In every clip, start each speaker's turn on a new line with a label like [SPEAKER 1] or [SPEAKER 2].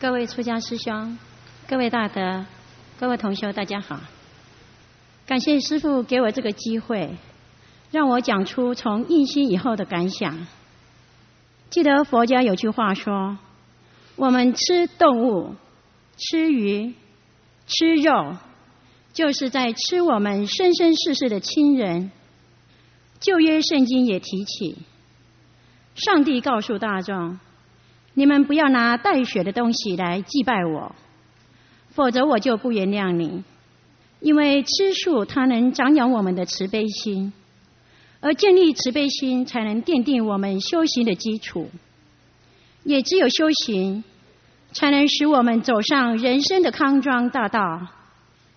[SPEAKER 1] 各位出家师兄，各位大德，各位同修，大家好。感谢师傅给我这个机会，让我讲出从印心以后的感想。记得佛家有句话说：“我们吃动物、吃鱼、吃肉，就是在吃我们生生世世的亲人。”旧约圣经也提起，上帝告诉大众。你们不要拿带血的东西来祭拜我，否则我就不原谅你。因为吃素，它能长养我们的慈悲心，而建立慈悲心，才能奠定我们修行的基础。也只有修行，才能使我们走上人生的康庄大道；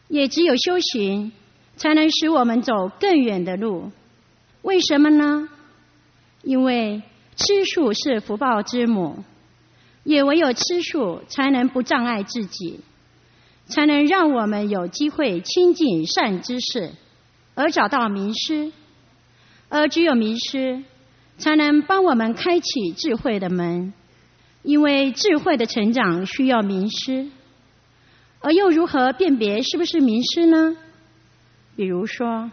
[SPEAKER 1] 也只有修行，才能使我们走更远的路。为什么呢？因为吃素是福报之母。也唯有吃素，才能不障碍自己，才能让我们有机会亲近善知识，而找到名师。而只有名师，才能帮我们开启智慧的门。因为智慧的成长需要名师，而又如何辨别是不是名师呢？比如说，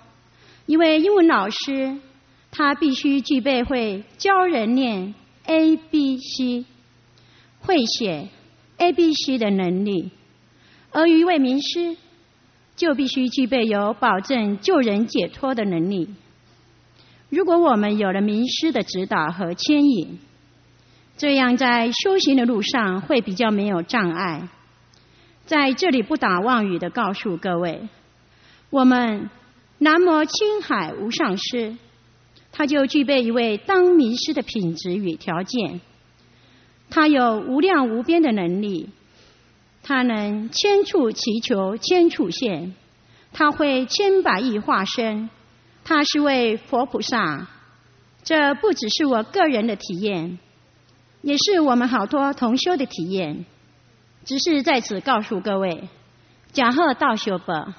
[SPEAKER 1] 一位英文老师，他必须具备会教人念 A、B、C。会写 A、B、C 的能力，而一位名师就必须具备有保证救人解脱的能力。如果我们有了名师的指导和牵引，这样在修行的路上会比较没有障碍。在这里不打妄语的告诉各位，我们南无青海无上师，他就具备一位当名师的品质与条件。他有无量无边的能力，他能千处祈求千处现，他会千百亿化身，他是位佛菩萨。这不只是我个人的体验，也是我们好多同修的体验。只是在此告诉各位，假贺道修吧，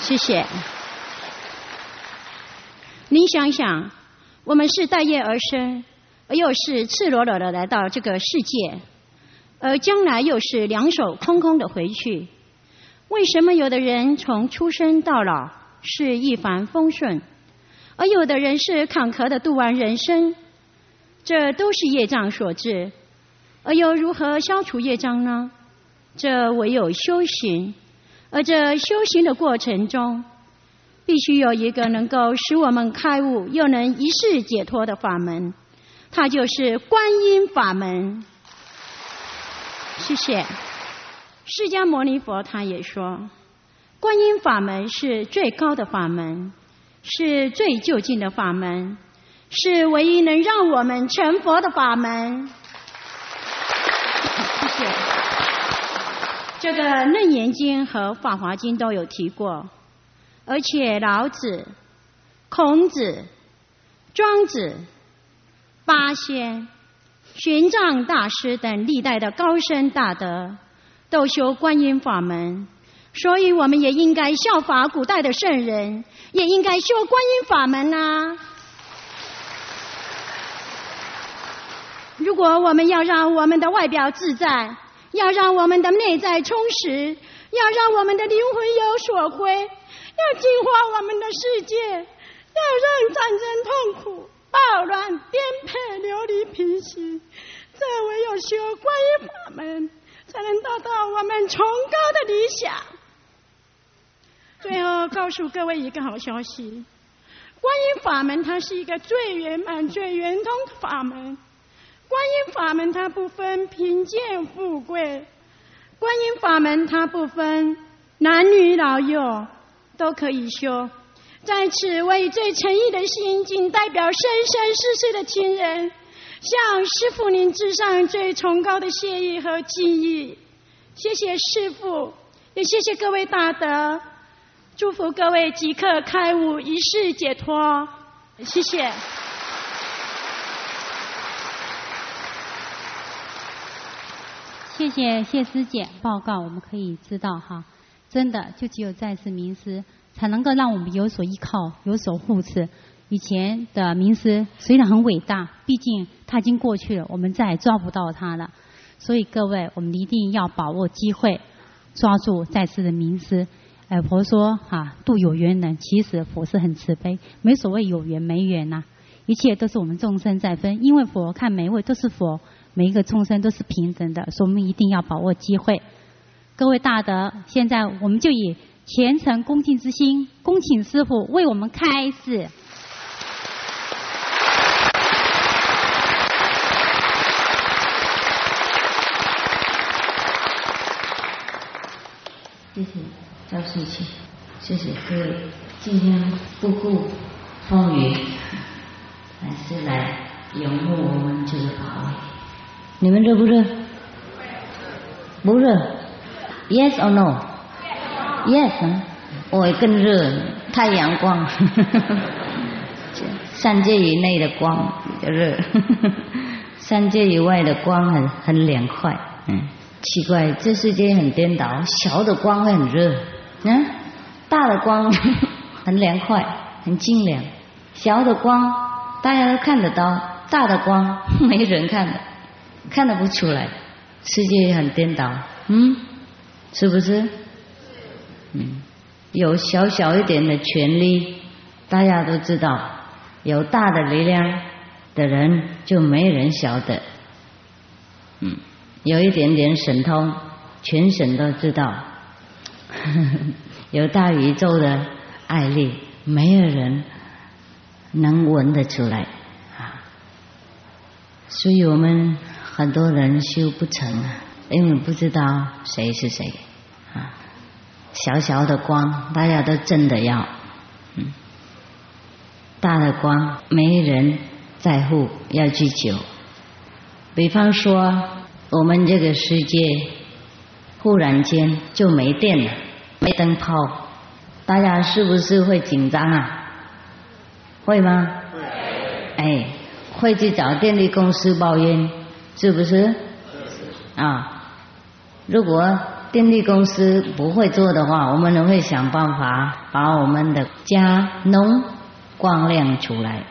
[SPEAKER 1] 谢谢。您想想，我们是待业而生。而又是赤裸裸的来到这个世界，而将来又是两手空空的回去。为什么有的人从出生到老是一帆风顺，而有的人是坎坷的度完人生？这都是业障所致。而又如何消除业障呢？这唯有修行。而这修行的过程中，必须有一个能够使我们开悟，又能一世解脱的法门。它就是观音法门，谢谢。释迦牟尼佛他也说，观音法门是最高的法门，是最就近的法门，是唯一能让我们成佛的法门。谢谢。这个《楞严经》和《法华经》都有提过，而且老子、孔子、庄子。八仙、玄奘大师等历代的高僧大德都修观音法门，所以我们也应该效法古代的圣人，也应该修观音法门啊！如果我们要让我们的外表自在，要让我们的内在充实，要让我们的灵魂有所归，要净化我们的世界，要让战争痛苦。暴乱颠沛流离平息，这唯有修观音法门，才能达到我们崇高的理想。最后告诉各位一个好消息：观音法门它是一个最圆满、最圆通的法门。观音法门它不分贫贱富贵，观音法门它不分男女老幼，都可以修。在此，我以最诚意的心，仅代表生生世世的亲人，向师父您致上最崇高的谢意和敬意。谢谢师父，也谢谢各位大德，祝福各位即刻开悟，一世解脱。谢谢。
[SPEAKER 2] 谢谢谢师姐报告，我们可以知道哈，真的就只有再次名师。才能够让我们有所依靠，有所护持，以前的名师虽然很伟大，毕竟他已经过去了，我们再也抓不到他了。所以各位，我们一定要把握机会，抓住在世的名师。哎，佛说哈，度有缘人，其实佛是很慈悲，没所谓有缘没缘呐，一切都是我们众生在分。因为佛看每一位都是佛，每一个众生都是平等的，所以我们一定要把握机会。各位大德，现在我们就以虔诚恭敬之心，恭请师傅为我们开示。
[SPEAKER 3] 谢谢赵世奇，谢谢各位，今天不顾风雨，还是来拥护我们这个法位。你们热不热？不热。Yes or no？Yes。我更热，太阳光，三界以内的光比较热，三界以外的光很很凉快。嗯。奇怪，这世界很颠倒，小的光会很热，嗯，大的光 很凉快，很清凉。小的光大家都看得到，大的光没人看的，看得不出来。世界很颠倒，嗯，是不是？有小小一点的权利，大家都知道；有大的力量的人，就没人晓得。嗯。有一点点神通，全省都知道。有大宇宙的爱力，没有人能闻得出来啊！所以我们很多人修不成啊，因为不知道谁是谁。小小的光，大家都真的要，嗯，大的光没人在乎，要去求。比方说。我们这个世界忽然间就没电了，没灯泡，大家是不是会紧张啊？会吗？会。哎，会去找电力公司抱怨，是不是？啊，如果电力公司不会做的话，我们会想办法把我们的家弄光亮出来。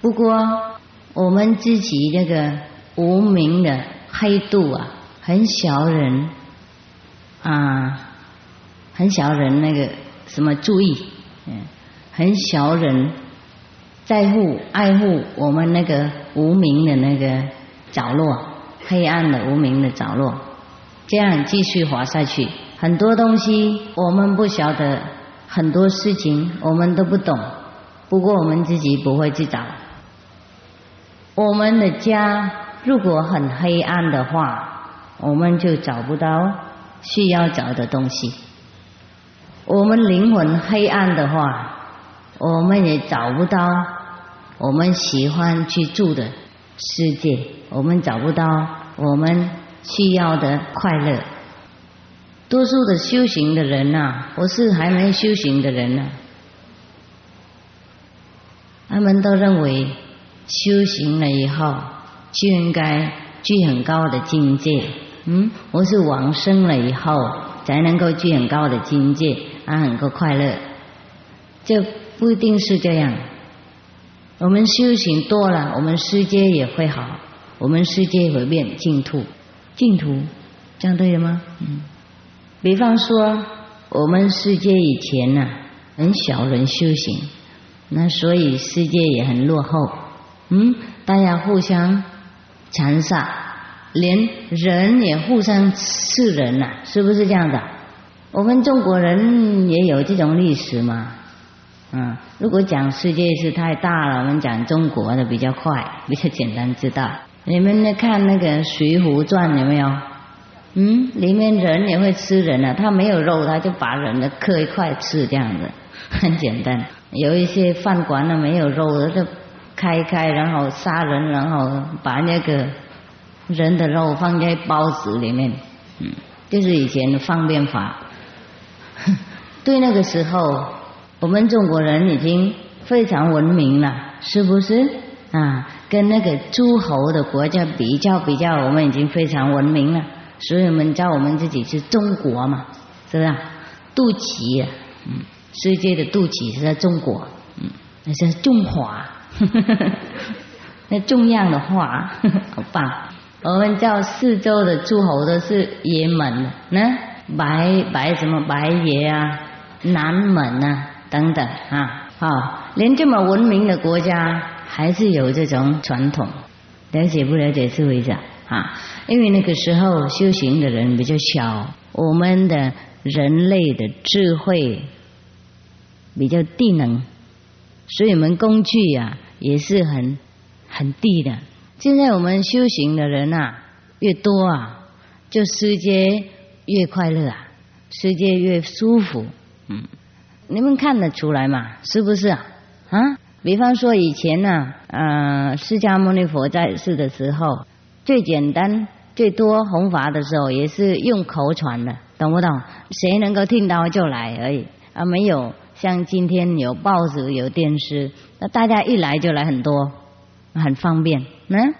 [SPEAKER 3] 不过。我们自己这个无名的黑度啊，很小人啊，很小人那个什么注意，嗯，很小人在乎爱护我们那个无名的那个角落，黑暗的无名的角落，这样继续滑下去，很多东西我们不晓得，很多事情我们都不懂，不过我们自己不会去找。我们的家如果很黑暗的话，我们就找不到需要找的东西。我们灵魂黑暗的话，我们也找不到我们喜欢去住的世界。我们找不到我们需要的快乐。多数的修行的人呐，我是还没修行的人呢，他们都认为。修行了以后，就应该具很高的境界。嗯，我是往生了以后，才能够具很高的境界，啊，很够快乐。这不一定是这样。我们修行多了，我们世界也会好，我们世界会变净土。净土，这样对了吗？嗯。比方说，我们世界以前呢，很小人修行，那所以世界也很落后。嗯，大家互相残杀，连人也互相吃人呐，是不是这样的？我们中国人也有这种历史嘛？嗯，如果讲世界是太大了，我们讲中国的比较快，比较简单知道。你们那看那个《水浒传》有没有？嗯，里面人也会吃人啊，他没有肉，他就把人的刻一块吃，这样子很简单。有一些饭馆呢没有肉的就。开开，然后杀人，然后把那个人的肉放在包子里面，嗯，就是以前的方便法。对那个时候，我们中国人已经非常文明了，是不是？啊，跟那个诸侯的国家比较比较，我们已经非常文明了。所以我们叫我们自己是中国嘛，是不是？肚脐，嗯，世界的肚脐是在中国，嗯，那是中华，那重样的话，好棒。我们叫四周的诸侯都是爷们，呢，白白什么白爷啊，南门啊等等啊，好，连这么文明的国家还是有这种传统，了解不了解？是一下啊，因为那个时候修行的人比较小，我们的人类的智慧比较低能，所以我们工具呀也是很很低的。现在我们修行的人啊越多啊，就世界越快乐啊，世界越舒服。嗯，你们看得出来嘛？是不是啊？啊，比方说以前呢，呃，释迦牟尼佛在世的时候，最简单、最多弘法的时候，也是用口传的，懂不懂？谁能够听到就来而已啊，没有像今天有报纸、有电视，那大家一来就来很多，很方便。嗯，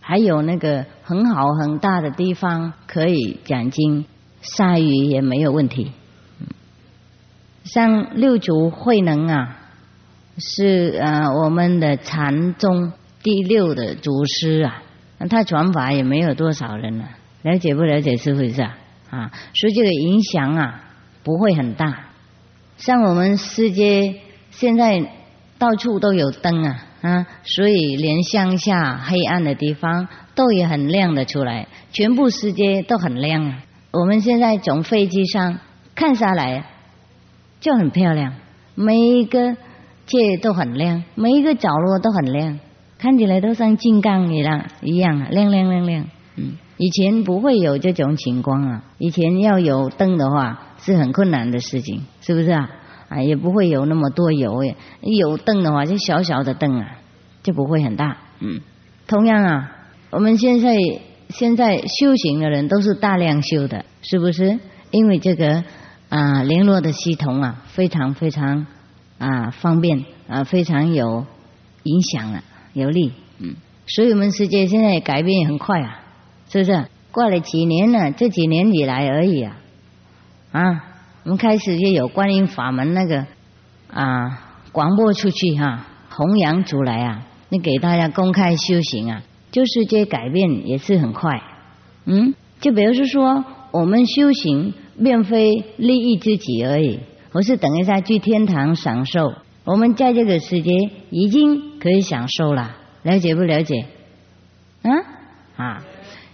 [SPEAKER 3] 还有那个很好很大的地方可以讲经，晒鱼也没有问题。像六祖慧能啊，是呃我们的禅宗第六的祖师啊，他传法也没有多少人了，了解不了解是不是啊？啊，所以这个影响啊不会很大。像我们世界现在到处都有灯啊。啊，所以连乡下黑暗的地方都也很亮的出来，全部世界都很亮啊！我们现在从飞机上看下来就很漂亮，每一个界都很亮，每一个角落都很亮，看起来都像金刚一样一样亮亮亮亮。嗯，以前不会有这种情况啊，以前要有灯的话是很困难的事情，是不是啊？啊，也不会有那么多油耶。有灯的话，就小小的灯啊，就不会很大。嗯，同样啊，我们现在现在修行的人都是大量修的，是不是？因为这个啊，联络的系统啊，非常非常啊方便啊，非常有影响啊，有利。嗯，所以我们世界现在改变也很快啊，是不是？过了几年了，这几年以来而已啊，啊。我们开始就有观音法门那个啊广播出去哈，弘扬出来啊，你给大家公开修行啊，就是这改变也是很快。嗯，就比如说说我们修行并非利益自己而已，不是等一下去天堂享受。我们在这个世界已经可以享受了，了解不了解？啊啊，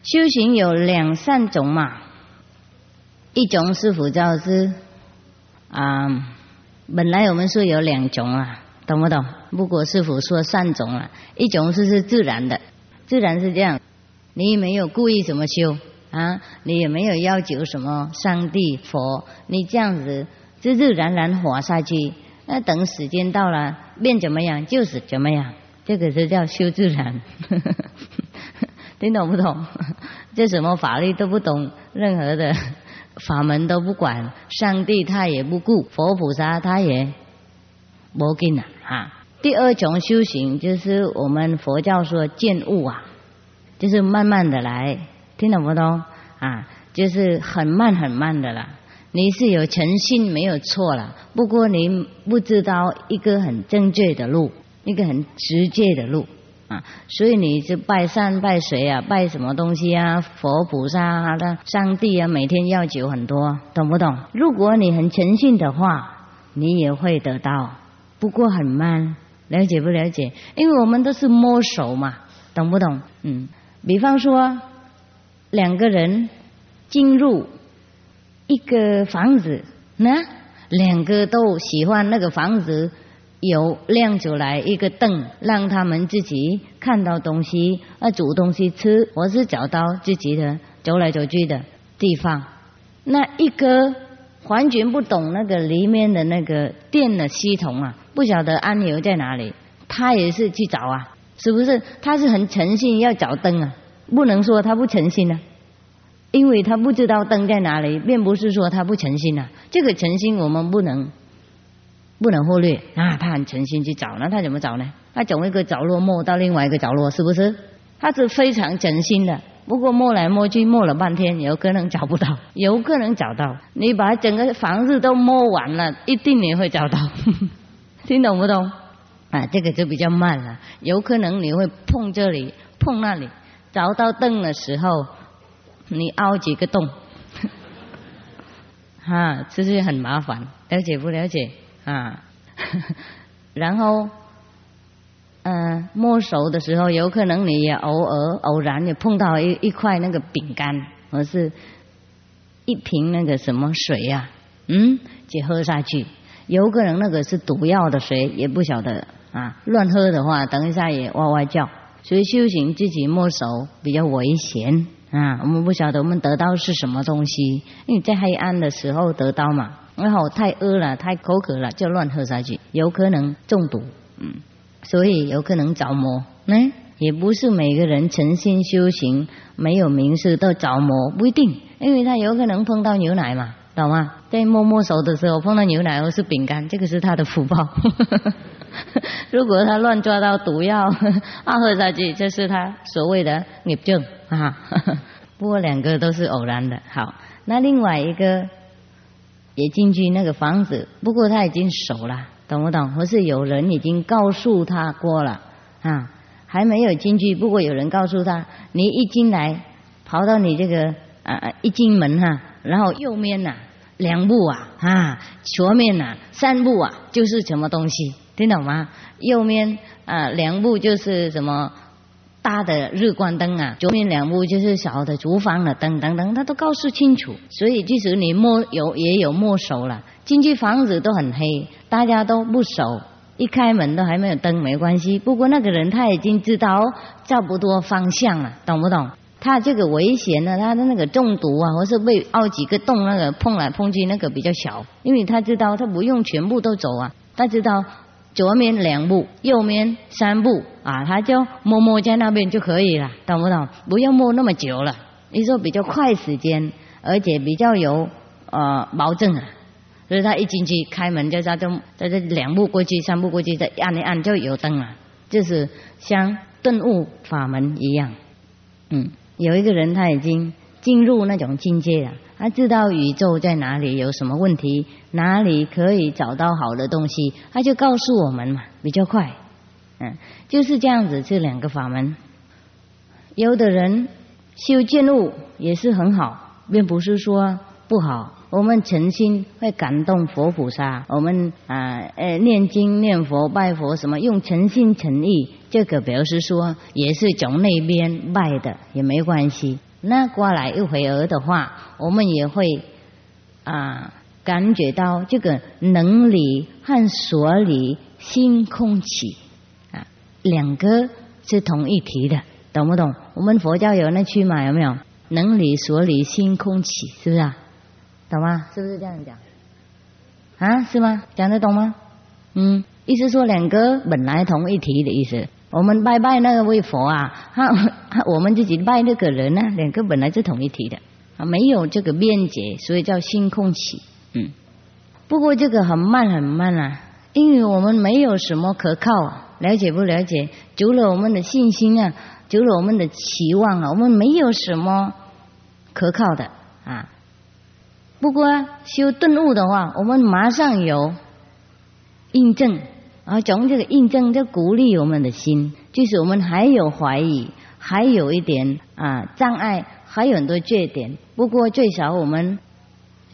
[SPEAKER 3] 修行有两三种嘛。一种是佛教是啊，本来我们说有两种啊，懂不懂？不过师傅说三种啊，一种是是自然的，自然是这样，你也没有故意怎么修啊，你也没有要求什么上帝佛，你这样子自自然然活下去，那等时间到了变怎么样就是怎么样，这个是叫修自然，听懂不懂？这什么法律都不懂，任何的。法门都不管，上帝他也不顾，佛菩萨他也不跟了啊。第二种修行就是我们佛教说见悟啊，就是慢慢的来，听懂不懂啊？就是很慢很慢的了。你是有诚信没有错了，不过你不知道一个很正确的路，一个很直接的路。啊，所以你是拜山拜水啊，拜什么东西啊？佛菩萨啊，的上帝啊，每天要求很多，懂不懂？如果你很诚信的话，你也会得到，不过很慢，了解不了解？因为我们都是摸手嘛，懂不懂？嗯，比方说两个人进入一个房子，呢两个都喜欢那个房子。有亮出来一个灯，让他们自己看到东西，啊，煮东西吃，或是找到自己的走来走去的地方。那一个完全不懂那个里面的那个电的系统啊，不晓得按钮在哪里，他也是去找啊，是不是？他是很诚信要找灯啊，不能说他不诚信啊，因为他不知道灯在哪里，并不是说他不诚心啊。这个诚心我们不能。不能忽略啊！他很诚心去找，那他怎么找呢？他从一个角落摸到另外一个角落，是不是？他是非常诚心的，不过摸来摸去摸了半天，有可能找不到，有可能找到。你把整个房子都摸完了，一定你会找到。听懂不懂？啊，这个就比较慢了，有可能你会碰这里碰那里，找到灯的时候，你凹几个洞，啊，这是很麻烦，了解不了解？啊，然后，嗯，摸熟的时候，有可能你也偶尔偶然也碰到一一块那个饼干，或是一瓶那个什么水呀，嗯，就喝下去，有可能那个是毒药的水，也不晓得。啊，乱喝的话，等一下也哇哇叫。所以修行自己摸手比较危险啊。我们不晓得我们得到是什么东西，因为在黑暗的时候得到嘛。然后太饿了，太口渴了，就乱喝下去，有可能中毒。嗯，所以有可能着魔。嗯，也不是每个人诚心修行没有名师都着魔，不一定，因为他有可能碰到牛奶嘛，懂吗？在摸摸手的时候碰到牛奶或是饼干，这个是他的福报。如果他乱抓到毒药，啊喝下去，这是他所谓的孽症啊。不过两个都是偶然的。好，那另外一个也进去那个房子，不过他已经熟了，懂不懂？或是有人已经告诉他过了啊，还没有进去。不过有人告诉他，你一进来，跑到你这个啊一进门哈，然后右面呐两步啊啊，左面呐三步啊，就是什么东西。听懂吗？右面啊两步就是什么大的日光灯啊，左面两部就是小的厨房的灯等等，他都告诉清楚。所以即使你摸有也有摸熟了，进去房子都很黑，大家都不熟，一开门都还没有灯，没关系。不过那个人他已经知道差不多方向了，懂不懂？他这个危险呢，他的那个中毒啊，或是被凹几个洞，那个碰来碰去那个比较小，因为他知道他不用全部都走啊，他知道。左面两步，右面三步啊，他就摸摸在那边就可以了，懂不懂？不要摸那么久了，你说比较快时间，而且比较有呃保证啊。所以他一进去开门就他就在这两步过去，三步过去，再按一按就有灯了，就是像顿悟法门一样。嗯，有一个人他已经进入那种境界了。他知道宇宙在哪里，有什么问题，哪里可以找到好的东西，他就告诉我们嘛，比较快。嗯，就是这样子，这两个法门。有的人修见悟也是很好，并不是说不好。我们诚心会感动佛菩萨，我们啊呃念经念佛拜佛什么，用诚心诚意，这个表示说也是从那边拜的，也没关系。那过来一会儿的话，我们也会啊感觉到这个能理和所理心空起啊，两个是同一体的，懂不懂？我们佛教有那句嘛，有没有？能理所理心空起，是不是啊？懂吗？是不是这样讲？啊，是吗？讲得懂吗？嗯，意思说两个本来同一体的意思。我们拜拜那个位佛啊，他我们自己拜那个人呢，两个本来是同一体的，啊，没有这个边界，所以叫心空起。嗯，不过这个很慢很慢啊，因为我们没有什么可靠，了解不了解？除了我们的信心啊，除了我们的期望啊，我们没有什么可靠的啊。不过修顿悟的话，我们马上有印证。啊，从这个印证，就鼓励我们的心，就是我们还有怀疑，还有一点啊障碍，还有很多缺点。不过最少我们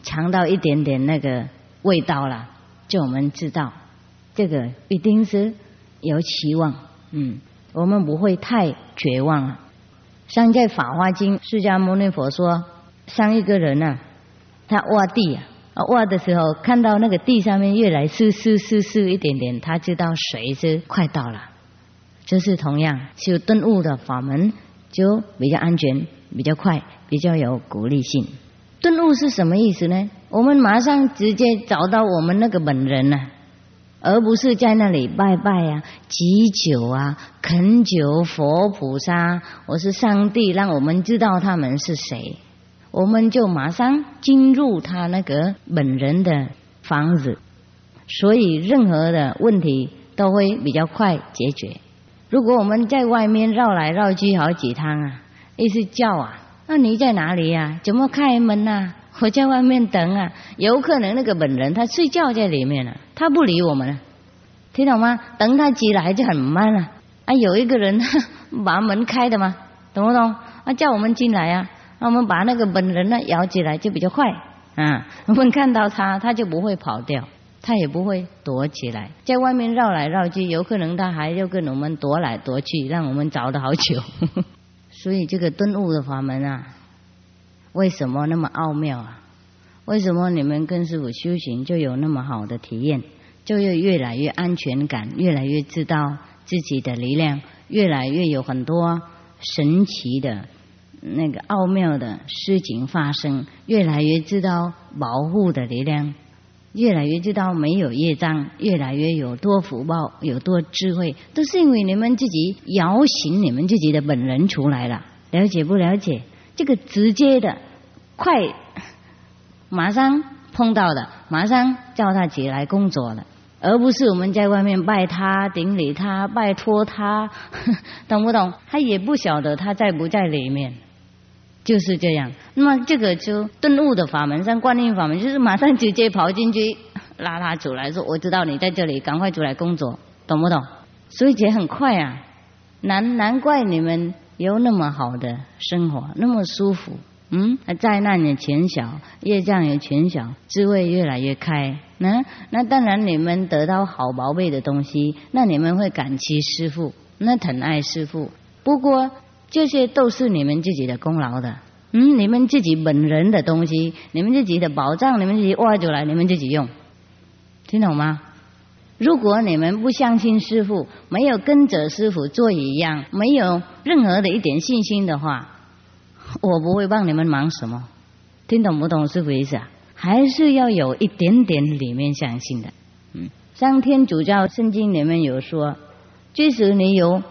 [SPEAKER 3] 尝到一点点那个味道了，就我们知道这个一定是有期望。嗯，我们不会太绝望了。像在《法华经》，释迦牟尼佛说，像一个人啊，他挖地啊。挖的时候，看到那个地上面越来湿湿湿湿一点点，他知道水是快到了。就是同样修顿悟的法门，就比较安全、比较快、比较有鼓励性。顿悟是什么意思呢？我们马上直接找到我们那个本人呢，而不是在那里拜拜啊、祈求啊、恳求佛菩萨，我是上帝，让我们知道他们是谁。我们就马上进入他那个本人的房子，所以任何的问题都会比较快解决。如果我们在外面绕来绕去好几趟啊，意思叫啊，那你在哪里呀？怎么开门呐？我在外面等啊。有可能那个本人他睡觉在里面了，他不理我们了，听懂吗？等他起来就很慢了。啊，有一个人 把门开的嘛？懂不懂？啊，叫我们进来啊，那我们把那个本人呢摇起来就比较快啊。我们看到他，他就不会跑掉。他也不会躲起来，在外面绕来绕去，有可能他还要跟我们躲来躲去，让我们找了好久。所以这个顿悟的法门啊，为什么那么奥妙啊？为什么你们跟师傅修行就有那么好的体验，就越越来越安全感，越来越知道自己的力量，越来越有很多神奇的那个奥妙的事情发生，越来越知道保护的力量。越来越知道没有业障，越来越有多福报，有多智慧，都是因为你们自己摇醒你们自己的本人出来了。了解不了解？这个直接的，快，马上碰到的，马上叫他起来工作了，而不是我们在外面拜他、顶礼他、拜托他，懂不懂？他也不晓得他在不在里面。就是这样，那么这个就顿悟的法门，像观音法门，就是马上直接跑进去 拉他出来，说我知道你在这里，赶快出来工作，懂不懂？所以也很快啊，难难怪你们有那么好的生活，那么舒服，嗯，灾难也减小，业障也减小，智慧越来越开，那那当然你们得到好宝贝的东西，那你们会感激师父，那疼爱师父。不过。这些都是你们自己的功劳的，嗯，你们自己本人的东西，你们自己的宝藏，你们自己挖出来，你们自己用，听懂吗？如果你们不相信师傅，没有跟着师傅做一样，没有任何的一点信心的话，我不会帮你们忙什么。听懂不懂师傅意思啊？还是要有一点点里面相信的，嗯，上天主教圣经里面有说，即使你有。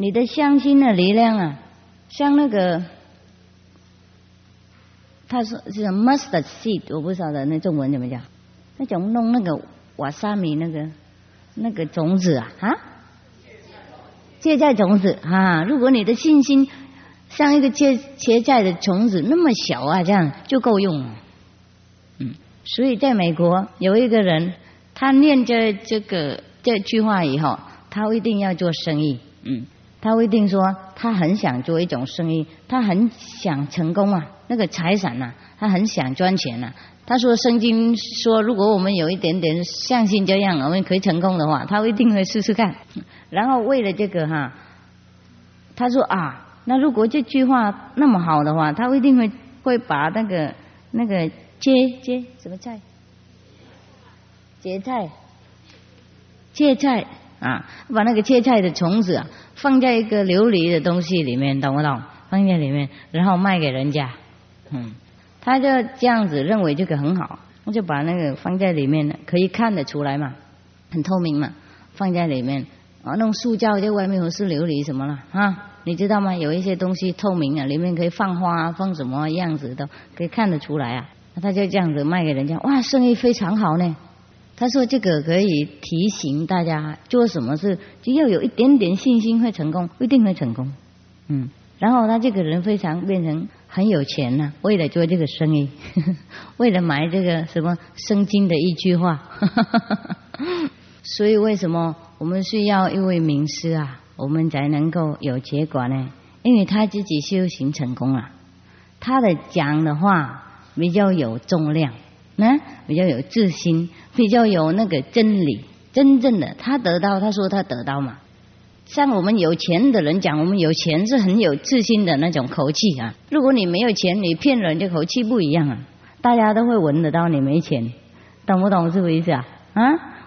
[SPEAKER 3] 你的相信的力量啊，像那个，他说是 mustard seed，我不晓得那中文怎么讲，那种弄那个瓦萨米那个那个种子啊啊，芥菜种子啊，如果你的信心像一个芥芥菜的种子那么小啊，这样就够用了。嗯，所以在美国有一个人，他念着这个这句话以后，他一定要做生意，嗯。他一定说，他很想做一种生意，他很想成功啊，那个财产呐，他很想赚钱呐。他说圣经说，如果我们有一点点相信这样，我们可以成功的话，他一定会试试看。然后为了这个哈，他说啊，那如果这句话那么好的话，他一定会会把那个那个芥芥什么菜，芥菜，芥菜。啊，把那个芥菜的虫子啊放在一个琉璃的东西里面，懂不懂？放在里面，然后卖给人家。嗯，他就这样子认为这个很好，他就把那个放在里面，可以看得出来嘛，很透明嘛，放在里面。啊，弄塑胶在外面不是琉璃什么了啊？你知道吗？有一些东西透明啊，里面可以放花，放什么样子的，可以看得出来啊。他就这样子卖给人家，哇，生意非常好呢。他说：“这个可以提醒大家做什么事，只要有一点点信心会成功，一定会成功。”嗯，然后他这个人非常变成很有钱了，为了做这个生意，为了买这个什么圣经的一句话，所以为什么我们需要一位名师啊，我们才能够有结果呢？因为他自己修行成功了，他的讲的话比较有重量。那比较有自信，比较有那个真理，真正的他得到，他说他得到嘛。像我们有钱的人讲，我们有钱是很有自信的那种口气啊。如果你没有钱，你骗人，的口气不一样啊。大家都会闻得到你没钱，懂不懂？是不是意思啊？啊，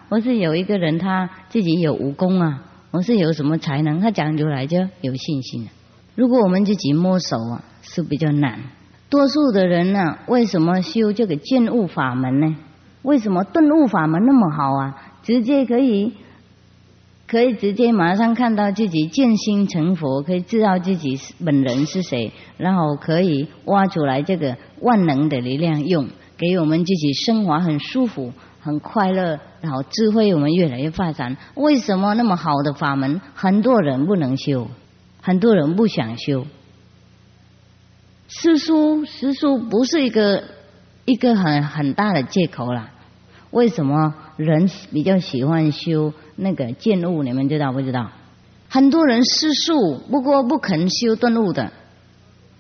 [SPEAKER 3] 我是有一个人，他自己有武功啊，我是有什么才能，他讲出来就有信心。如果我们自己摸手啊，是比较难。多数的人呢，为什么修这个见悟法门呢？为什么顿悟法门那么好啊？直接可以，可以直接马上看到自己见心成佛，可以知道自己本人是谁，然后可以挖出来这个万能的力量用，给我们自己生活很舒服、很快乐，然后智慧我们越来越发展。为什么那么好的法门，很多人不能修，很多人不想修？师叔，师叔不是一个一个很很大的借口啦。为什么人比较喜欢修那个见物？你们知道不知道？很多人施术，不过不肯修顿悟的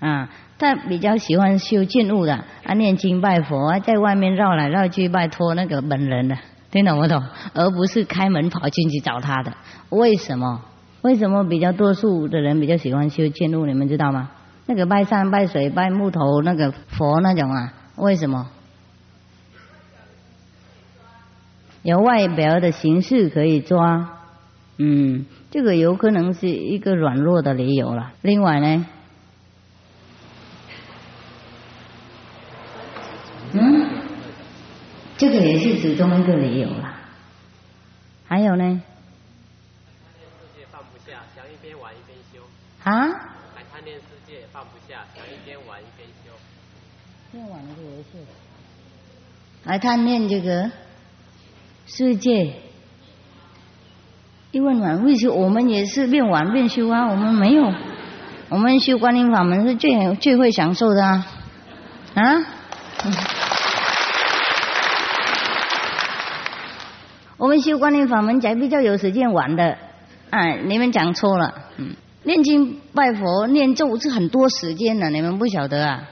[SPEAKER 3] 啊，他比较喜欢修见物的啊，念经拜佛啊，在外面绕来绕去拜托那个本人的，听懂不懂？而不是开门跑进去找他的。为什么？为什么比较多数的人比较喜欢修见物？你们知道吗？那个拜山拜水拜木头那个佛那种啊？为什么？有外表的形式可以抓，嗯。这个有可能是一个软弱的理由了。另外呢，嗯，这个也是其中一个理由了。还有呢？
[SPEAKER 4] 放不下，想一边玩一边修。
[SPEAKER 3] 啊？
[SPEAKER 4] 还贪恋世界，放不下，想一边玩一边修。
[SPEAKER 3] 念完了就游戏。还贪恋这个世界。因为晚会修，我们也是变晚变修啊。我们没有，我们修观音法门是最最会享受的啊啊！我们修观音法门才比较有时间玩的。哎，你们讲错了。嗯，念经拜佛念咒是很多时间的，你们不晓得啊。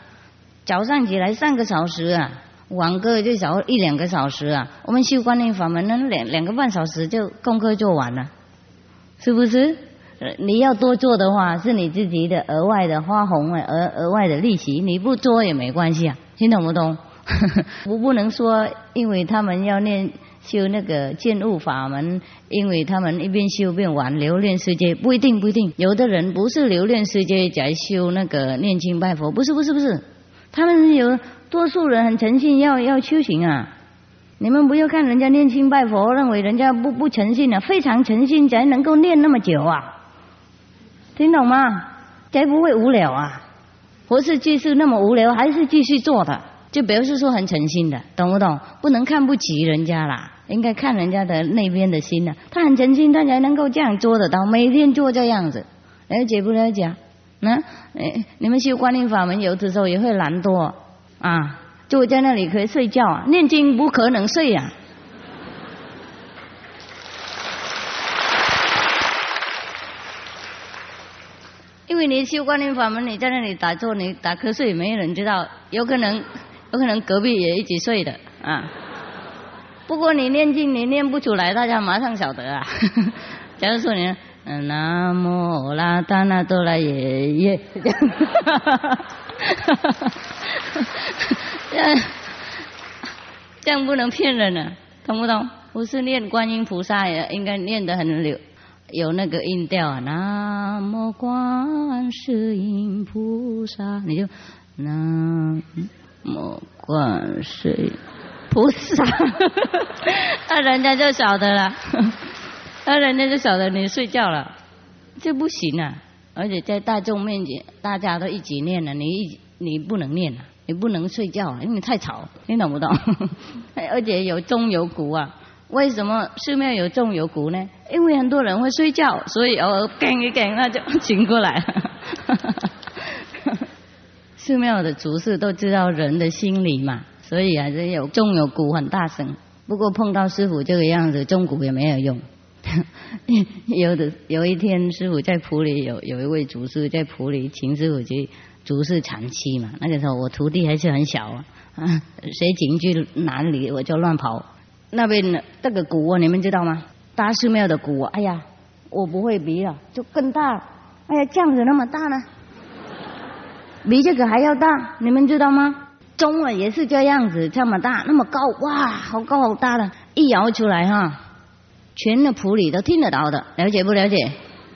[SPEAKER 3] 早上起来三个小时啊，晚个最少一两个小时啊。我们修观念法门，那两两个半小时就功课做完了。是不是？你要多做的话，是你自己的额外的花红啊，额额外的利息。你不做也没关系啊，听懂不懂？我不能说，因为他们要念修那个见物法门，因为他们一边修边玩留恋世界，不一定不一定。有的人不是留恋世界在修那个念经拜佛，不是不是不是，他们有多数人很诚信，要要修行啊。你们不要看人家念经拜佛，认为人家不不诚信啊，非常诚信才能够念那么久啊，听懂吗？才不会无聊啊，不是继续那么无聊，还是继续做的，就表示说很诚心的，懂不懂？不能看不起人家啦，应该看人家的那边的心呢。他很诚心，他才能够这样做得到，每天做这样子，了解不了解？那哎，你们修观音法门，有的时候也会懒惰啊。就在那里可以睡觉啊，念经不可能睡呀。因为你修观音法门，你在那里打坐，你打瞌睡，没有人知道，有可能，有可能隔壁也一起睡的啊。不过你念经，你念不出来，大家马上晓得啊。假如说你，嗯，南无拉达那多拉耶耶，这样。这样，这样不能骗人呢，懂不懂？不是念观音菩萨也应该念得很有有那个音调啊。南无观世音菩萨，你就南无观世音菩萨，那人家就晓得了，那人家就晓得你睡觉了，这不行啊！而且在大众面前，大家都一起念了，你一你不能念啊。你不能睡觉，因为你太吵，听懂不懂？而且有钟有鼓啊，为什么寺庙有钟有鼓呢？因为很多人会睡觉，所以偶尔干一干，那就醒过来了。寺庙的主事都知道人的心理嘛，所以还是有钟有鼓很大声。不过碰到师傅这个样子，钟鼓也没有用。有的有一天，师傅在普里有有一位祖师在普里请师傅去。祖师长期嘛，那个时候我徒弟还是很小啊，谁进去哪里我就乱跑。那边这个鼓你们知道吗？大寺庙的鼓，哎呀，我不会比了，就更大。哎呀，这样子那么大呢？比这个还要大，你们知道吗？钟啊也是这样子，这么大，那么高，哇，好高好大的，一摇出来哈，全的普里都听得到的，了解不了解？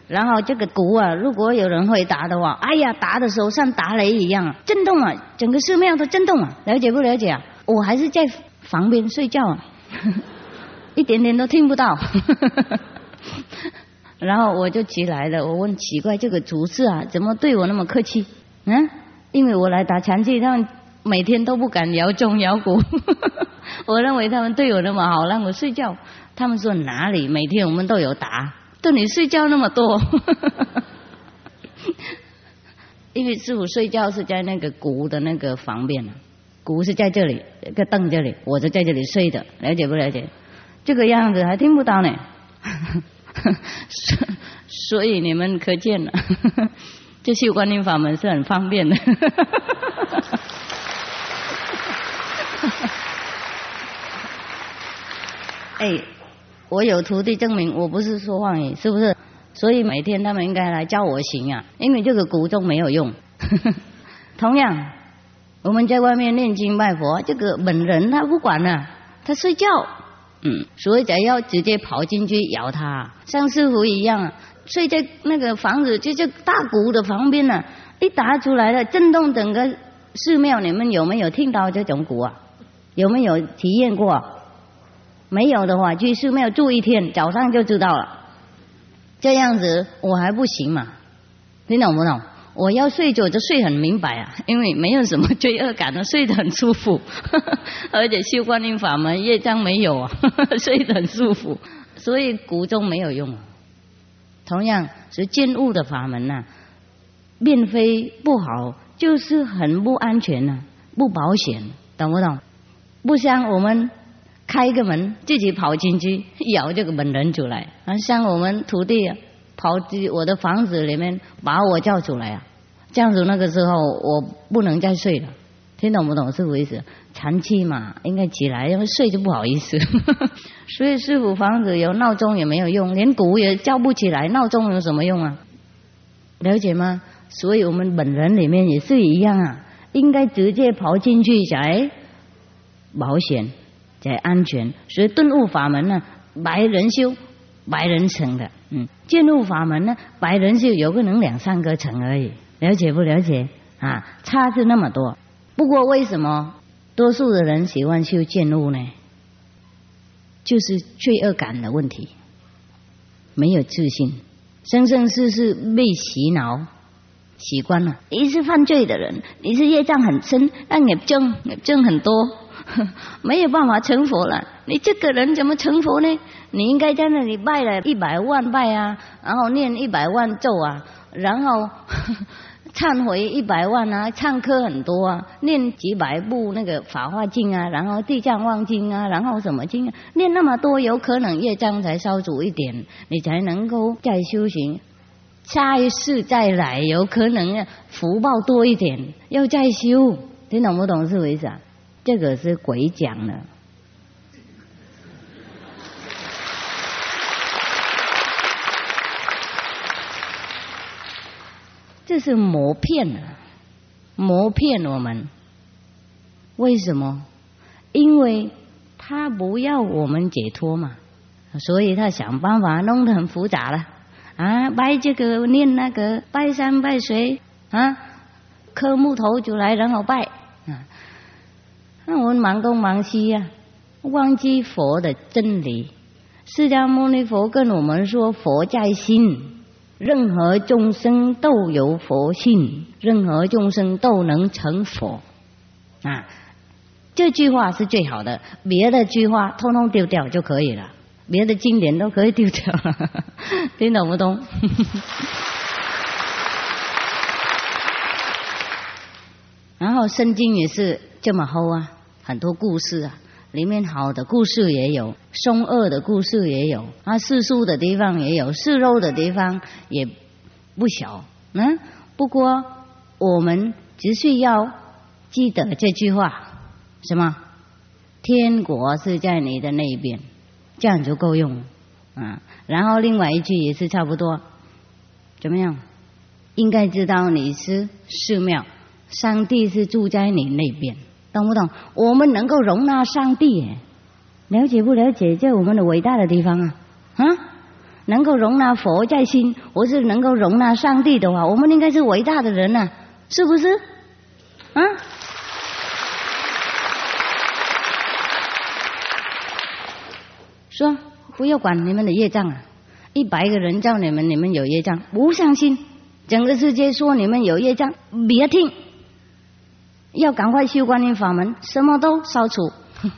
[SPEAKER 3] 然后这个鼓啊，如果有人会打的话，哎呀，打的时候像打雷一样，震动啊，整个寺庙都震动啊，了解不了解啊？我还是在房边睡觉，啊，一点点都听不到。然后我就起来了，我问奇怪，这个主事啊，怎么对我那么客气？嗯，因为我来打禅期，他们每天都不敢摇钟摇鼓，我认为他们对我那么好，让我睡觉。他们说哪里？每天我们都有打。逗你睡觉那么多，因为师傅睡觉是在那个鼓的那个房边，鼓是在这里，一个凳这里，我就在这里睡的，了解不了解？这个样子还听不到呢，所 所以你们可见了，这修观音法门是很方便的。哎，我有徒弟证明我不是说谎语，是不是？所以每天他们应该来教我行啊，因为这个古钟没有用。同样，我们在外面念经拜佛，这个本人他不管了，他睡觉。嗯，所以才要直接跑进去咬他，像师傅一样，睡在那个房子，就这大鼓的旁边呢，一打出来了，震动整个寺庙。你们有没有听到这种鼓啊？有没有体验过？没有的话，去寺庙住一天，早上就知道了。这样子我还不行嘛？你懂不懂？我要睡着就睡很明白啊，因为没有什么罪恶感的，睡得很舒服，而且修观音法门业障没有啊，睡得很舒服，所以古钟没有用。同样是见物的法门呐，并非不好，就是很不安全呐，不保险，懂不懂？不像我们开个门自己跑进去 咬这个门人出来，啊，像我们徒弟。跑进我的房子里面，把我叫出来啊！这样子那个时候我不能再睡了，听懂不懂？是不意思？长期嘛，应该起来，因为睡就不好意思。所以师傅房子有闹钟也没有用，连鼓也叫不起来，闹钟有什么用啊？了解吗？所以我们本人里面也是一样啊，应该直接跑进去才保险，才安全。所以顿悟法门呢，白人修。白人成的，嗯，见入法门呢，白人就有可能两三个成而已，了解不了解？啊，差是那么多。不过为什么多数的人喜欢修见悟呢？就是罪恶感的问题，没有自信，生生世世被洗脑习惯了。你是犯罪的人，你是业障很深，那你挣挣很多。没有办法成佛了，你这个人怎么成佛呢？你应该在那里拜了一百万拜啊，然后念一百万咒啊，然后 忏悔一百万啊，唱歌很多啊，念几百部那个法华经啊，然后地藏王经啊，然后什么经啊，念那么多，有可能业障才烧足一点，你才能够再修行，下一世再来，有可能福报多一点，要再修，听懂不懂是为啥？这个是鬼讲的，这是魔骗的，魔骗我们。为什么？因为他不要我们解脱嘛，所以他想办法弄得很复杂了啊，拜这个念那个，拜山拜水啊，磕木头就来，然后拜。那我们忙东忙西呀，忘记佛的真理。释迦牟尼佛跟我们说：“佛在心，任何众生都有佛性，任何众生都能成佛。”啊，这句话是最好的，别的句话通通丢掉就可以了，别的经典都可以丢掉了，听懂不懂？然后圣经也是这么厚啊。很多故事啊，里面好的故事也有，凶恶的故事也有，啊，世俗的地方也有，世肉的地方也不小。嗯，不过我们只需要记得这句话，什么？天国是在你的那边，这样就够用。啊，然后另外一句也是差不多，怎么样？应该知道你是寺庙，上帝是住在你那边。懂不懂？我们能够容纳上帝，了解不了解？这我们的伟大的地方啊！啊，能够容纳佛在心，或是能够容纳上帝的话，我们应该是伟大的人呐，是不是？啊？说不要管你们的业障啊！一百个人叫你们，你们有业障，不相信。整个世界说你们有业障，别听。要赶快修观音法门，什么都消除。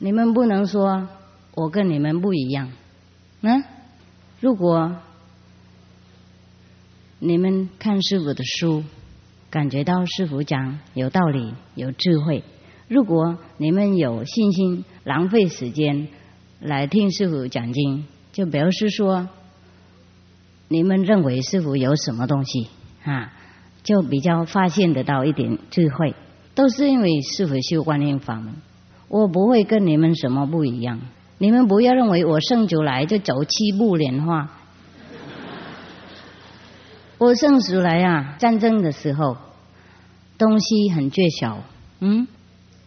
[SPEAKER 3] 你们不能说我跟你们不一样，嗯，如果你们看师傅的书，感觉到师傅讲有道理、有智慧；如果你们有信心，浪费时间来听师傅讲经，就表示说你们认为师傅有什么东西啊，就比较发现得到一点智慧。都是因为师傅修观音法门，我不会跟你们什么不一样。你们不要认为我圣主来就走七步莲花。我圣主来啊，战争的时候东西很缺少，嗯，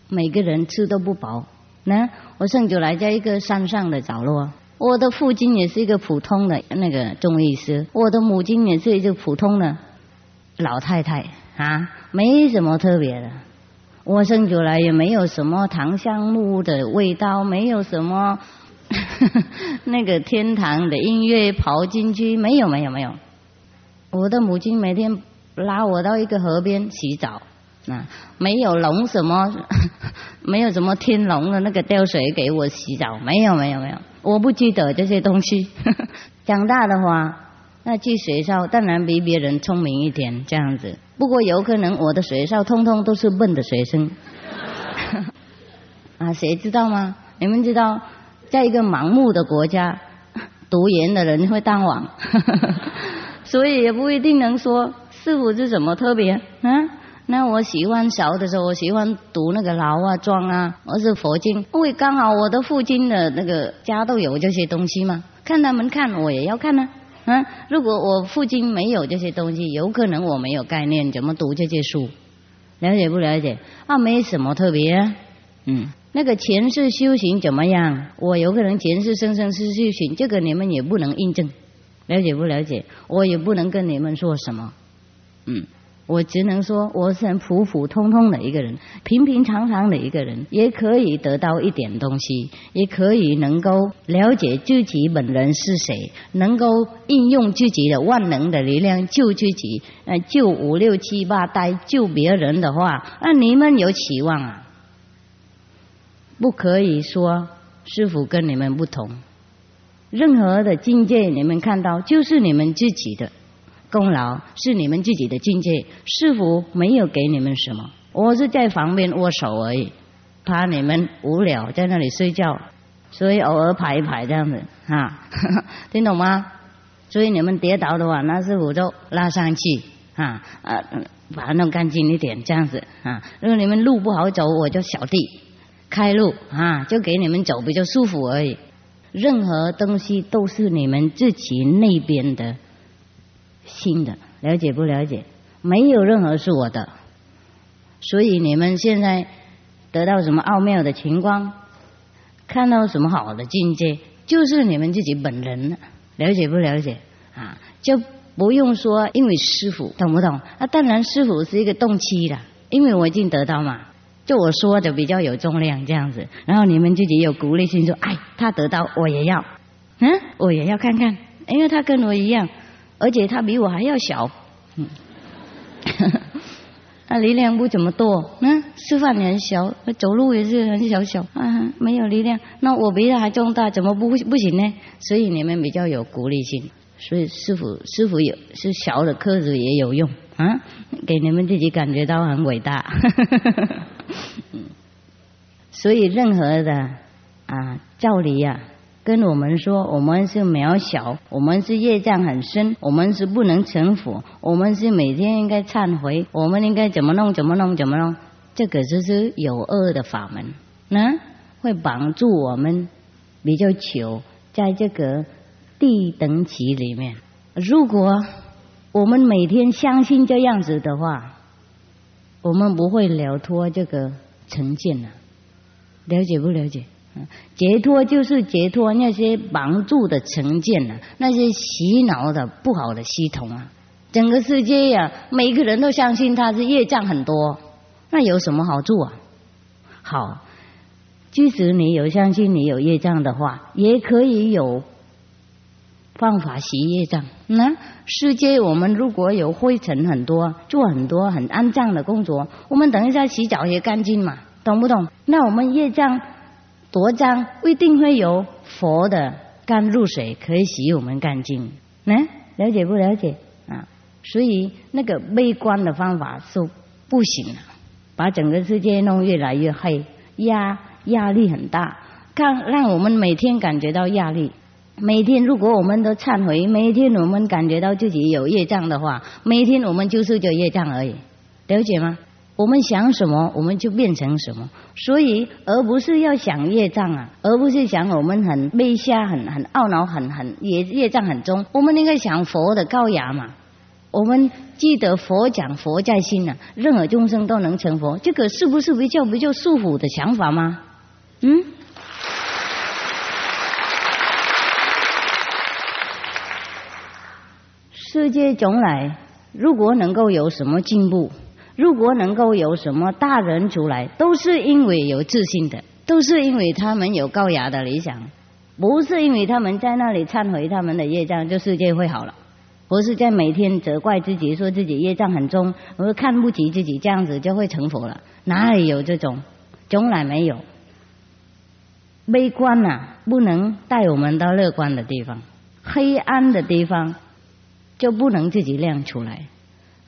[SPEAKER 3] 每个人吃都不饱。那我圣主来在一个山上的角落，我的父亲也是一个普通的那个中医师，我的母亲也是一个普通的老太太啊，没什么特别的。我生出来也没有什么檀香木的味道，没有什么 那个天堂的音乐跑进去，没有没有没有。我的母亲每天拉我到一个河边洗澡，啊，没有龙什么，没有什么天龙的那个吊水给我洗澡，没有没有没有，我不记得这些东西。长大的话。那去学校当然比别人聪明一点，这样子。不过有可能我的学校通通都是笨的学生，啊，谁知道吗？你们知道，在一个盲目的国家，读研的人会当王，所以也不一定能说师傅是什么特别啊。那我喜欢小的时候，我喜欢读那个老啊庄啊，或是佛经，因为刚好我的父亲的那个家都有这些东西嘛，看他们看，我也要看呢。嗯，如果我父亲没有这些东西，有可能我没有概念怎么读这些书，了解不了解？啊，没什么特别。嗯，那个前世修行怎么样？我有可能前世生生世世修行，这个你们也不能印证，了解不了解？我也不能跟你们说什么。嗯。我只能说，我是很普普通通的一个人，平平常常的一个人，也可以得到一点东西，也可以能够了解自己本人是谁，能够应用自己的万能的力量救自己，呃，救五六七八代，救别人的话，那你们有期望啊？不可以说师傅跟你们不同，任何的境界你们看到就是你们自己的。功劳是你们自己的境界，师傅没有给你们什么，我是在旁边握手而已，怕你们无聊在那里睡觉，所以偶尔排一排这样子啊，听懂吗？所以你们跌倒的话，那师傅就拉上去啊啊，把它弄干净一点这样子啊。如果你们路不好走，我就小弟开路啊，就给你们走比较舒服而已。任何东西都是你们自己那边的。新的了解不了解？没有任何是我的，所以你们现在得到什么奥妙的情况，看到什么好的境界，就是你们自己本人了解不了解？啊，就不用说，因为师傅懂不懂？那当然，师傅是一个动机的，因为我已经得到嘛，就我说的比较有重量这样子，然后你们自己有鼓励性说，哎，他得到我也要，嗯，我也要看看，因为他跟我一样。而且他比我还要小，嗯，他力量不怎么多，嗯，吃饭也很小，走路也是很小小，啊，没有力量。那我比他还重大，怎么不不行呢？所以你们比较有鼓励性，所以师傅师傅有是小的颗子也有用啊，给你们自己感觉到很伟大。所以任何的啊教理呀。跟我们说，我们是渺小，我们是业障很深，我们是不能成佛，我们是每天应该忏悔，我们应该怎么弄怎么弄怎么弄，这个就是有恶的法门，呢会帮助我们比较久在这个地等级里面。如果我们每天相信这样子的话，我们不会了脱这个成见了，了解不了解？解脱就是解脱那些盲住的成见啊，那些洗脑的不好的系统啊。整个世界呀，每个人都相信他是业障很多，那有什么好处啊？好，即使你有相信你有业障的话，也可以有方法洗业障。那世界我们如果有灰尘很多，做很多很肮脏的工作，我们等一下洗澡也干净嘛，懂不懂？那我们业障。多脏不一定会有佛的甘露水可以洗我们干净。呢，了解不了解啊？所以那个悲观的方法是不行了，把整个世界弄越来越黑，压压力很大，看让我们每天感觉到压力。每天如果我们都忏悔，每天我们感觉到自己有业障的话，每天我们就是这业障而已，了解吗？我们想什么，我们就变成什么。所以，而不是要想业障啊，而不是想我们很悲下、很很懊恼、很很业业障很重。我们应该想佛的高雅嘛。我们记得佛讲佛在心啊，任何众生都能成佛。这个是不是比较比较束缚的想法吗？嗯？世界总来，如果能够有什么进步，如果能够有什么大人出来，都是因为有自信的，都是因为他们有高雅的理想，不是因为他们在那里忏悔他们的业障，就世界会好了。不是在每天责怪自己，说自己业障很重，我看不起自己，这样子就会成佛了。哪里有这种？从来没有。悲观呐，不能带我们到乐观的地方，黑暗的地方。就不能自己亮出来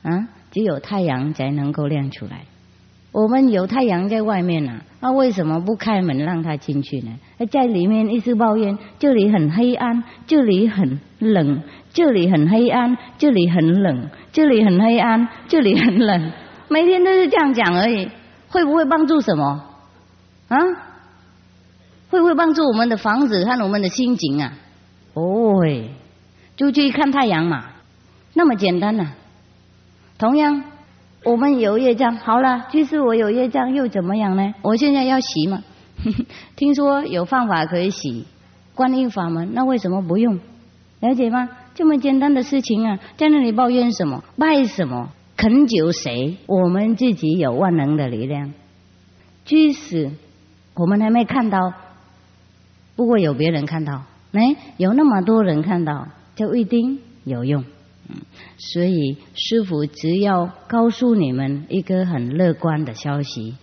[SPEAKER 3] 啊！只有太阳才能够亮出来。我们有太阳在外面呢，那为什么不开门让他进去呢？在里面一直抱怨，这里很黑暗，这里很冷，这里很黑暗，这里很冷，这里很黑暗，这里很冷，每天都是这样讲而已。会不会帮助什么？啊？会不会帮助我们的房子和我们的心情啊？不会，就去看太阳嘛。那么简单呐！同样，我们有业障，好了，即使我有业障又怎么样呢？我现在要洗嘛？听说有方法可以洗，观音法门，那为什么不用？了解吗？这么简单的事情啊，在那里抱怨什么？拜什么？恳求谁？我们自己有万能的力量，即使我们还没看到，不过有别人看到，哎，有那么多人看到，就一定有用。所以师傅只要告诉你们一个很乐观的消息，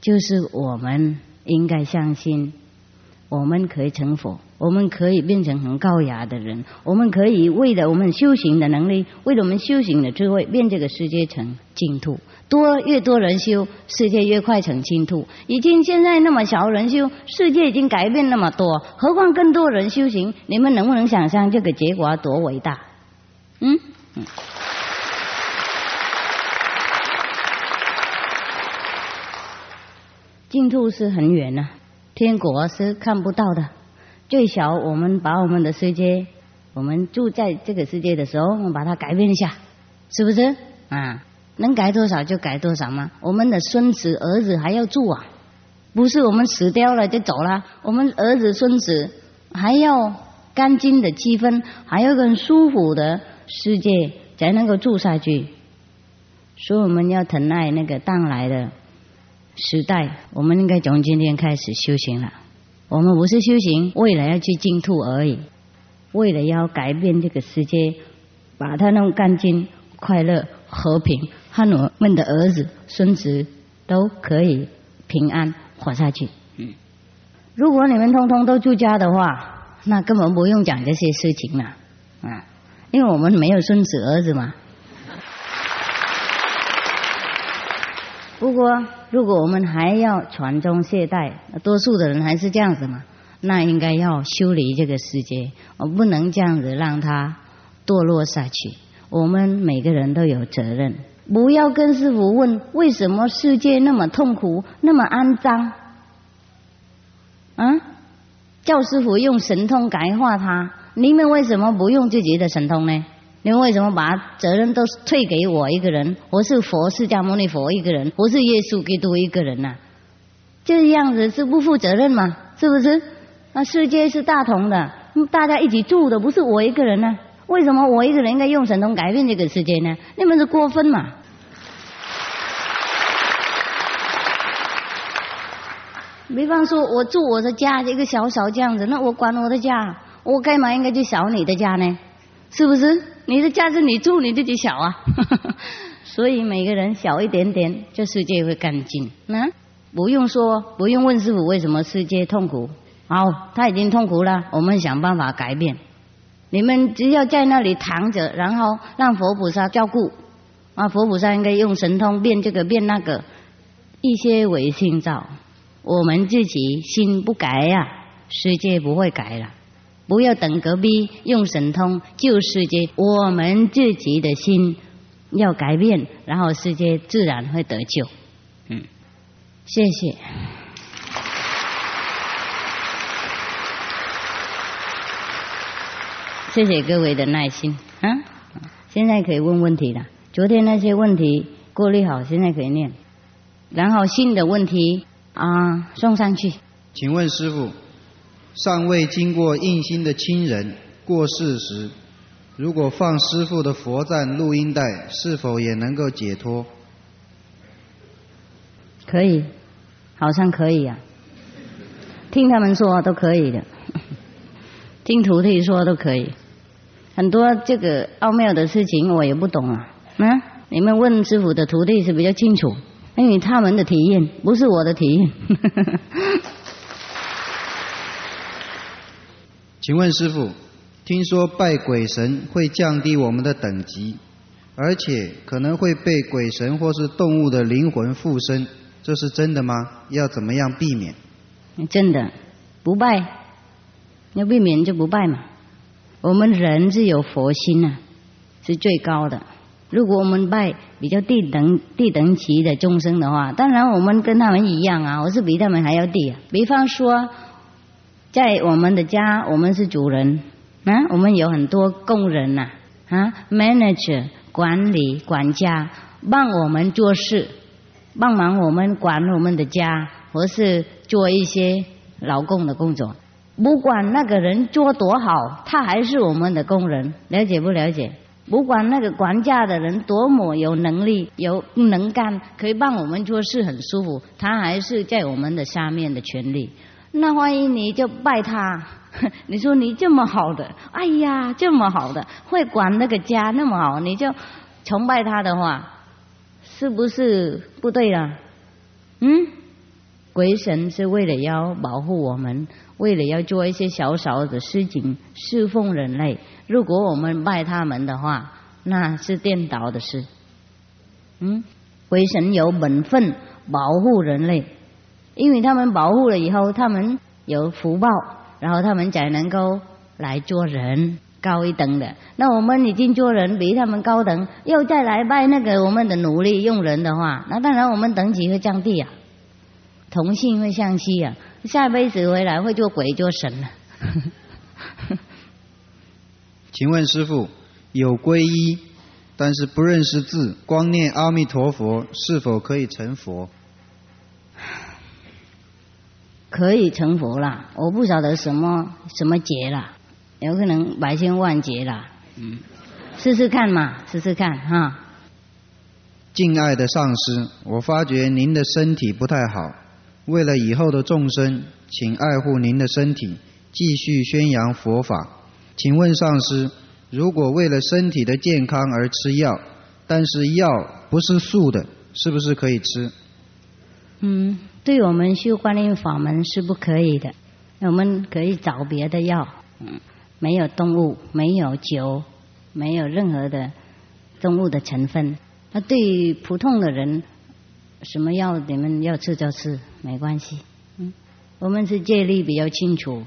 [SPEAKER 3] 就是我们应该相信，我们可以成佛，我们可以变成很高雅的人，我们可以为了我们修行的能力，为了我们修行的智慧，变这个世界成净土。多越多人修，世界越快成净土。已经现在那么少人修，世界已经改变那么多，何况更多人修行？你们能不能想象这个结果多伟大？嗯嗯，净土是很远呐，天国是看不到的。最小，我们把我们的世界，我们住在这个世界的时候，我们把它改变一下，是不是啊？能改多少就改多少嘛？我们的孙子儿子还要住啊，不是我们死掉了就走了，我们儿子孙子还要干净的气氛，还要很舒服的。世界才能够住下去，所以我们要疼爱那个当来的时代。我们应该从今天开始修行了。我们不是修行，为了要去净土而已，为了要改变这个世界，把它弄干净、快乐、和平，和我们的儿子、孙子都可以平安活下去。嗯，如果你们通通都住家的话，那根本不用讲这些事情了，啊。因为我们没有孙子儿子嘛。不过，如果我们还要传宗接代，多数的人还是这样子嘛，那应该要修理这个世界，我不能这样子让它堕落下去。我们每个人都有责任，不要跟师傅问为什么世界那么痛苦、那么肮脏，啊？叫师傅用神通感化他。你们为什么不用自己的神通呢？你们为什么把责任都推给我一个人？我是佛释迦牟尼佛一个人，我是耶稣基督一个人呐？这样子是不负责任嘛？是不是？那世界是大同的，大家一起住的，不是我一个人呢？为什么我一个人应该用神通改变这个世界呢？你们是过分嘛？比方说，我住我的家一个小小这样子，那我管我的家。我干嘛应该去扫你的家呢？是不是？你的家是你住，你自己扫啊。所以每个人小一点点，这世界会干净。那不用说，不用问师傅为什么世界痛苦，好，他已经痛苦了，我们想办法改变。你们只要在那里躺着，然后让佛菩萨照顾。啊，佛菩萨应该用神通变这个变那个，一些违心造。我们自己心不改呀，世界不会改了。不要等隔壁用神通救世界，我们自己的心要改变，然后世界自然会得救。嗯，谢谢。谢谢各位的耐心啊！现在可以问问题了。昨天那些问题过滤好，现在可以念。然后新的问题啊，送上去。
[SPEAKER 5] 请问师傅，尚未经过印心的亲人过世时，如果放师傅的佛赞录音带，是否也能够解脱？
[SPEAKER 3] 可以，好像可以啊。听他们说都可以的，听徒弟说都可以。很多这个奥妙的事情我也不懂啊，嗯，你们问师傅的徒弟是比较清楚，因为他们的体验不是我的体验。
[SPEAKER 5] 请问师傅，听说拜鬼神会降低我们的等级，而且可能会被鬼神或是动物的灵魂附身，这是真的吗？要怎么样避免？
[SPEAKER 3] 真的，不拜，要避免就不拜嘛。我们人是有佛心呐，是最高的。如果我们拜比较低等、低等级的众生的话，当然我们跟他们一样啊，我是比他们还要低啊。比方说，在我们的家，我们是主人啊，我们有很多工人呐啊，manager 管理管家帮我们做事，帮忙我们管我们的家，或是做一些劳工的工作。不管那个人做多好，他还是我们的工人，了解不了解？不管那个管家的人多么有能力、有能干，可以帮我们做事很舒服，他还是在我们的下面的权利。那万一你就拜他，你说你这么好的，哎呀，这么好的，会管那个家那么好，你就崇拜他的话，是不是不对了？嗯？鬼神是为了要保护我们，为了要做一些小小的事情侍奉人类。如果我们拜他们的话，那是颠倒的事。嗯，鬼神有本分保护人类，因为他们保护了以后，他们有福报，然后他们才能够来做人高一等的。那我们已经做人比他们高等，又再来拜那个我们的奴隶用人的话，那当然我们等级会降低啊。同性会相吸啊，下辈子回来会做鬼做神了。
[SPEAKER 5] 请问师傅，有皈依，但是不认识字，光念阿弥陀佛，是否可以成佛？
[SPEAKER 3] 可以成佛啦，我不晓得什么什么劫啦，有可能百千万劫啦。嗯，试试看嘛，试试看哈。
[SPEAKER 5] 敬爱的上师，我发觉您的身体不太好。为了以后的众生，请爱护您的身体，继续宣扬佛法。请问上师，如果为了身体的健康而吃药，但是药不是素的，是不是可以吃？
[SPEAKER 3] 嗯，对我们修观音法门是不可以的。我们可以找别的药，嗯，没有动物，没有酒，没有任何的动物的成分。那对于普通的人。什么药你们要吃就吃，没关系。嗯，我们是戒律比较清楚，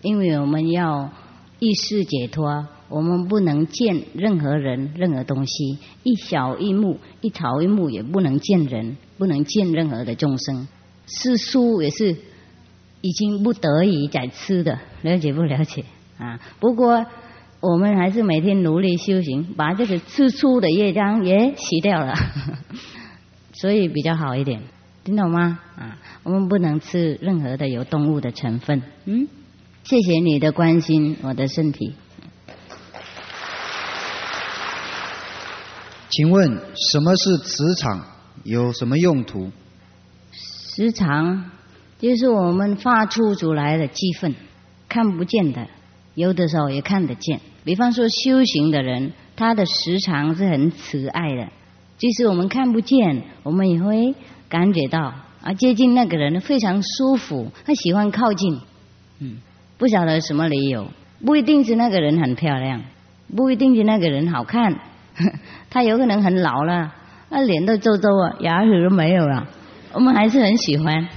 [SPEAKER 3] 因为我们要意识解脱，我们不能见任何人、任何东西，一小一木、一草一木也不能见人，不能见任何的众生。吃素也是已经不得已在吃的，了解不了解啊？不过我们还是每天努力修行，把这个吃素的业障也洗掉了。所以比较好一点，听懂吗？啊，我们不能吃任何的有动物的成分。嗯，谢谢你的关心，我的身体。
[SPEAKER 5] 请问什么是磁场？有什么用途？
[SPEAKER 3] 时常就是我们发出出来的气氛，看不见的，有的时候也看得见。比方说修行的人，他的时常是很慈爱的。即使我们看不见，我们也会感觉到啊，接近那个人非常舒服，他喜欢靠近。嗯，不晓得什么理由，不一定是那个人很漂亮，不一定是那个人好看，他有可能很老了，那脸都皱皱啊，牙齿都没有了，我们还是很喜欢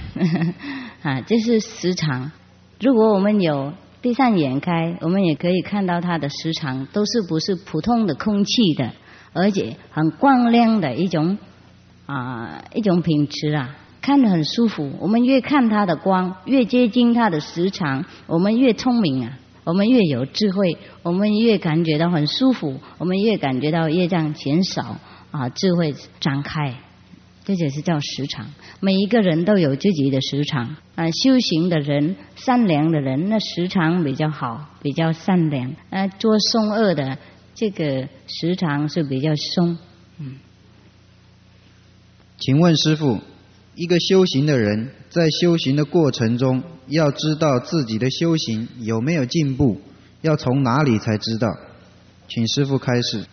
[SPEAKER 3] 啊，这是时常。如果我们有闭上眼开，我们也可以看到它的时长都是不是普通的空气的，而且很光亮的一种啊一种品质啊，看得很舒服。我们越看它的光，越接近它的时长，我们越聪明啊，我们越有智慧，我们越感觉到很舒服，我们越感觉到业障减少啊，智慧展开。这就是叫时长，每一个人都有自己的时长啊。修行的人、善良的人，那时长比较好，比较善良。啊，做松恶的，这个时长是比较松。嗯。
[SPEAKER 5] 请问师傅，一个修行的人在修行的过程中，要知道自己的修行有没有进步，要从哪里才知道？请师傅开始。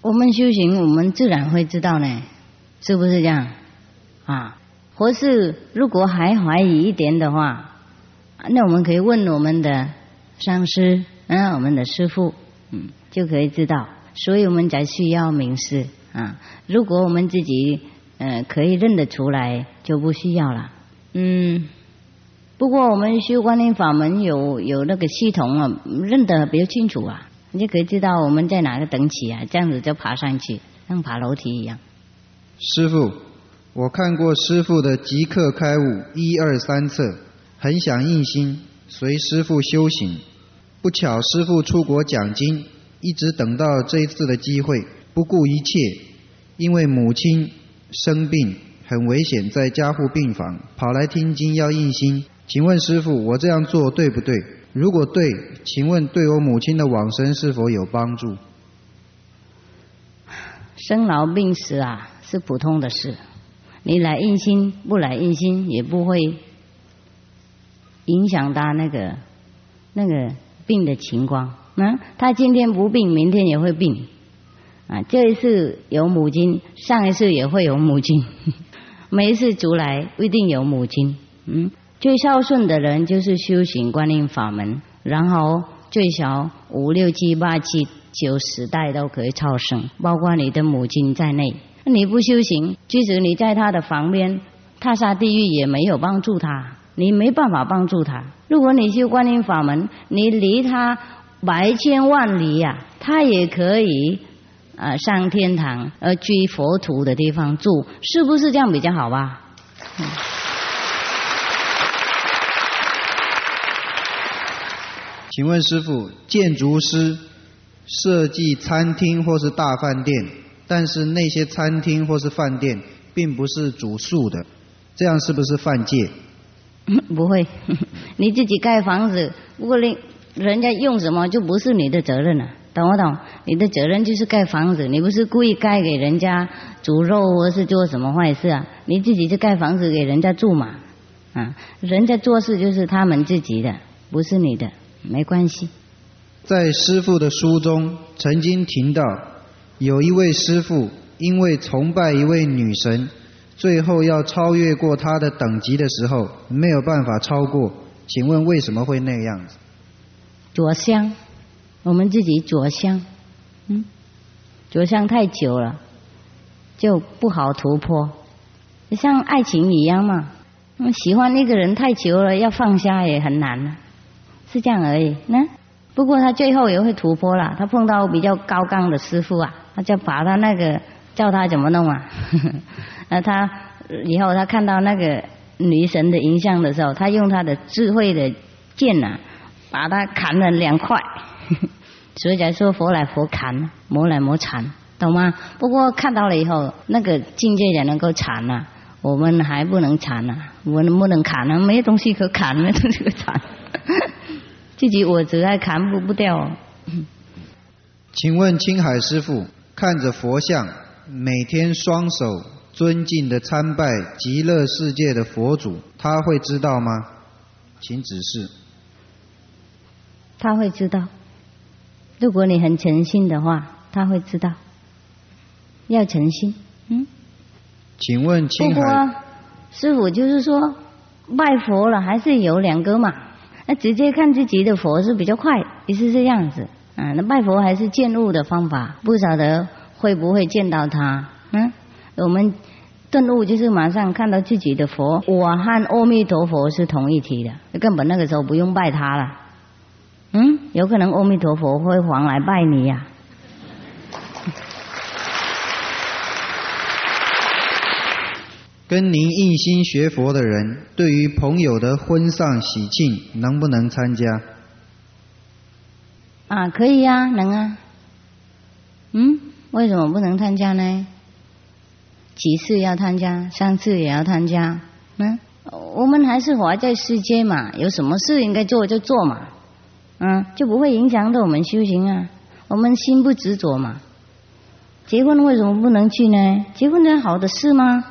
[SPEAKER 3] 我们修行，我们自然会知道呢。是不是这样？啊，或是如果还怀疑一点的话，那我们可以问我们的上师，嗯，我们的师傅，嗯，就可以知道。所以我们才需要名师啊。如果我们自己嗯可以认得出来，就不需要了。嗯，不过我们修观音法门有有那个系统啊，认得比较清楚啊，你就可以知道我们在哪个等级啊，这样子就爬上去，像爬楼梯一样。
[SPEAKER 5] 师傅，我看过师傅的《即刻开悟》一二三册，很想印心随师傅修行。不巧师傅出国讲经，一直等到这一次的机会，不顾一切，因为母亲生病很危险，在加护病房，跑来听经要印心。请问师傅，我这样做对不对？如果对，请问对我母亲的往生是否有帮助？
[SPEAKER 3] 生老病死啊！是普通的事，你来印心不来印心也不会影响他那个那个病的情况。嗯，他今天不病，明天也会病。啊，这一次有母亲，上一次也会有母亲，每一次足来不一定有母亲。嗯，最孝顺的人就是修行观音法门，然后最少五六七八七九十代都可以超生，包括你的母亲在内。你不修行，即使你在他的旁边，踏下地狱也没有帮助他，你没办法帮助他。如果你修观音法门，你离他百千万里呀，他也可以呃上天堂，而居佛土的地方住，是不是这样比较好吧？
[SPEAKER 5] 请问师傅，建筑师设计餐厅或是大饭店？但是那些餐厅或是饭店并不是主宿的，这样是不是犯戒？
[SPEAKER 3] 不会，你自己盖房子，不过人人家用什么就不是你的责任了，懂不懂？你的责任就是盖房子，你不是故意盖给人家煮肉或是做什么坏事啊？你自己就盖房子给人家住嘛，啊，人家做事就是他们自己的，不是你的，没关系。
[SPEAKER 5] 在师傅的书中曾经听到。有一位师傅，因为崇拜一位女神，最后要超越过她的等级的时候，没有办法超过。请问为什么会那个样子？
[SPEAKER 3] 着香，我们自己着香，嗯，着香太久了，就不好突破。像爱情一样嘛，喜欢那个人太久了，要放下也很难，是这样而已。那不过他最后也会突破了，他碰到比较高杠的师傅啊。他就把他那个叫他怎么弄啊？那他以后他看到那个女神的影像的时候，他用他的智慧的剑呐，把他砍了两块。所以才说佛来佛砍，魔来魔缠，懂吗？不过看到了以后，那个境界也能够缠呐，我们还不能缠呐，我能不能砍呢？没东西可砍，没东西可缠，自己我实在扛不不掉。
[SPEAKER 5] 请问青海师傅。看着佛像，每天双手尊敬的参拜极乐世界的佛祖，他会知道吗？请指示。
[SPEAKER 3] 他会知道，如果你很诚信的话，他会知道。要诚信，嗯。
[SPEAKER 5] 请问青海
[SPEAKER 3] 师傅就是说拜佛了，还是有两个嘛？那直接看自己的佛是比较快，也是这样子。啊，那拜佛还是见悟的方法，不晓得会不会见到他？嗯，我们顿悟就是马上看到自己的佛，我和阿弥陀佛是同一体的，根本那个时候不用拜他了。嗯，有可能阿弥陀佛会还来拜你呀。
[SPEAKER 5] 跟您一心学佛的人，对于朋友的婚丧喜庆，能不能参加？
[SPEAKER 3] 啊，可以呀，能啊。嗯，为什么不能参加呢？几次要参加，三次也要参加。嗯，我们还是活在世间嘛，有什么事应该做就做嘛。嗯，就不会影响到我们修行啊。我们心不执着嘛。结婚为什么不能去呢？结婚是好的事吗？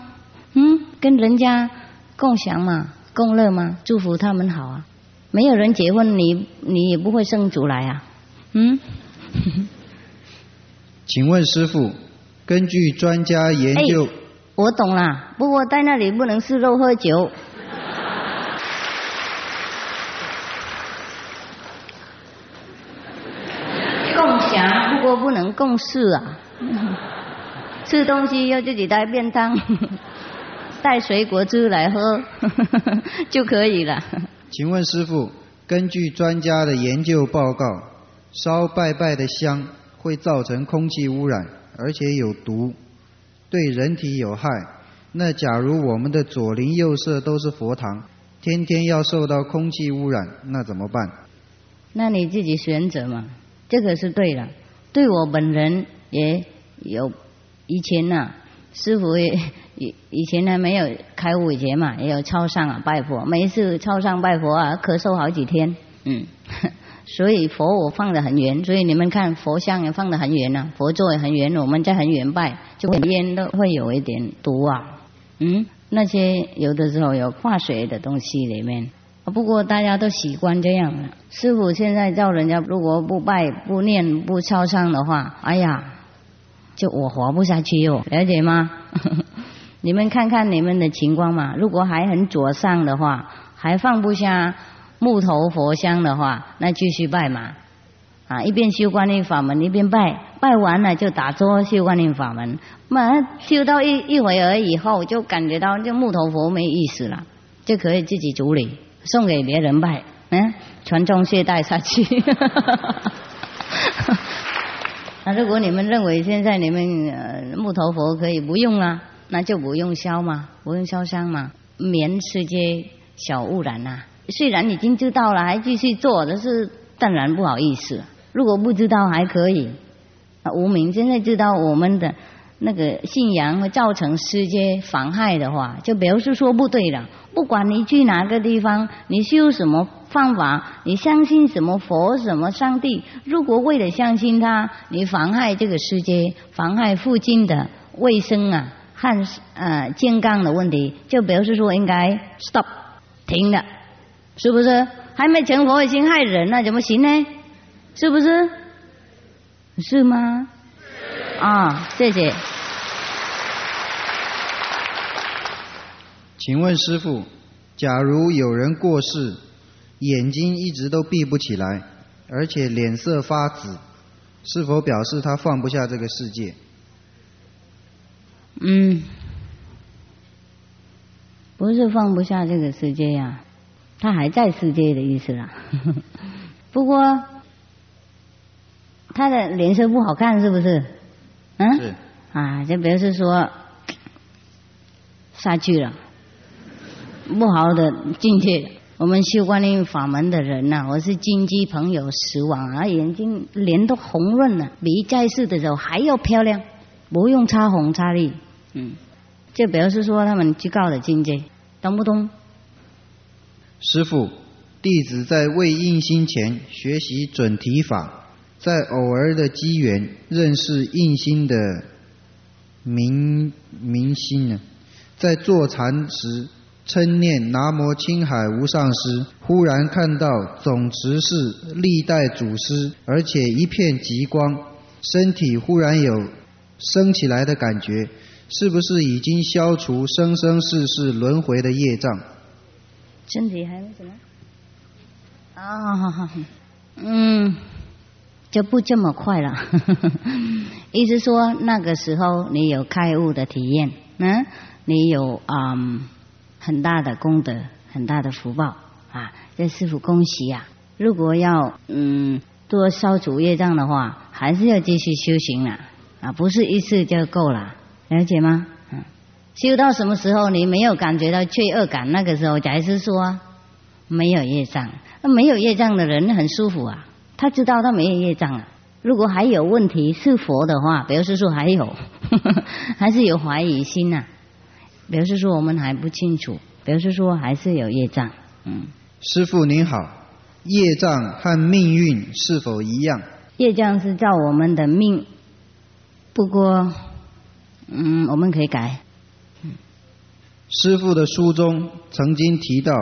[SPEAKER 3] 嗯，跟人家共享嘛，共乐嘛，祝福他们好啊。没有人结婚，你你也不会生出来啊。嗯，
[SPEAKER 5] 请问师傅，根据专家研究，
[SPEAKER 3] 我懂啦。不过在那里不能吃肉喝酒。共享，不过不能共事啊。吃东西要自己带便当，带水果汁来喝 就可以了。
[SPEAKER 5] 请问师傅，根据专家的研究报告。烧拜拜的香会造成空气污染，而且有毒，对人体有害。那假如我们的左邻右舍都是佛堂，天天要受到空气污染，那怎么办？
[SPEAKER 3] 那你自己选择嘛，这个是对的。对我本人也有以前呐，师傅也以以前呢没有开五节嘛，也有超上啊拜佛，每一次超上拜佛啊，咳嗽好几天，嗯。所以佛我放的很远，所以你们看佛像也放的很远呐，佛座也很远，我们在很远拜，就会烟都会有一点毒啊。嗯，那些有的时候有化学的东西里面，不过大家都习惯这样了。师傅现在叫人家如果不拜、不念、不超上的话，哎呀，就我活不下去哟，了解吗？你们看看你们的情况嘛，如果还很左上的话，还放不下。木头佛像的话，那继续拜嘛，啊，一边修观音法门一边拜，拜完了就打坐修观音法门，嘛修到一一会儿以后，就感觉到这木头佛没意思了，就可以自己处理，送给别人拜，嗯，传宗接代下去。那如果你们认为现在你们呃木头佛可以不用了，那就不用烧嘛，不用烧香嘛，免世界小污染呐。虽然已经知道了，还继续做，那是当然不好意思。如果不知道还可以，无名现在知道我们的那个信仰会造成世界妨害的话，就表示说不对了。不管你去哪个地方，你修什么方法，你相信什么佛、什么上帝，如果为了相信他，你妨害这个世界，妨害附近的卫生啊和呃健康的问题，就表示说应该 stop 停了。是不是还没成佛已经害人了？怎么行呢？是不是？是吗？啊，谢谢。
[SPEAKER 5] 请问师傅，假如有人过世，眼睛一直都闭不起来，而且脸色发紫，是否表示他放不下这个世界？
[SPEAKER 3] 嗯，不是放不下这个世界呀。他还在世界的意思啦，不过他的脸色不好看，是不是？
[SPEAKER 5] 嗯。是。
[SPEAKER 3] 啊，就表示说 下去了，不好的境界。我们修观音法门的人呐，我是金鸡朋友死亡啊，眼睛脸都红润了，比在世的时候还要漂亮，不用擦红擦绿。嗯。就表示说他们最高的境界，懂不懂？
[SPEAKER 5] 师傅，弟子在未印心前学习准提法，在偶尔的机缘认识印心的明明心呢。在坐禅时称念南无青海无上师，忽然看到总持是历代祖师，而且一片极光，身体忽然有升起来的感觉，是不是已经消除生生世世轮回的业障？
[SPEAKER 3] 身体还有什么？啊，嗯，就不这么快了。意思说那个时候你有开悟的体验，嗯，你有啊很大的功德，很大的福报啊，这师傅恭喜呀！如果要嗯多消除业障的话，还是要继续修行了啊，不是一次就够了，了解吗？嗯，修到什么时候你没有感觉到罪恶感？那个时候才是说没有业障。那没有业障的人很舒服啊，他知道他没有业障啊。如果还有问题是佛的话，表示说还有，还是有怀疑心呐。表示说我们还不清楚，表示说还是有业障。嗯，
[SPEAKER 5] 师傅您好，业障和命运是否一样？
[SPEAKER 3] 业障是照我们的命，不过，嗯，我们可以改。
[SPEAKER 5] 师傅的书中曾经提到，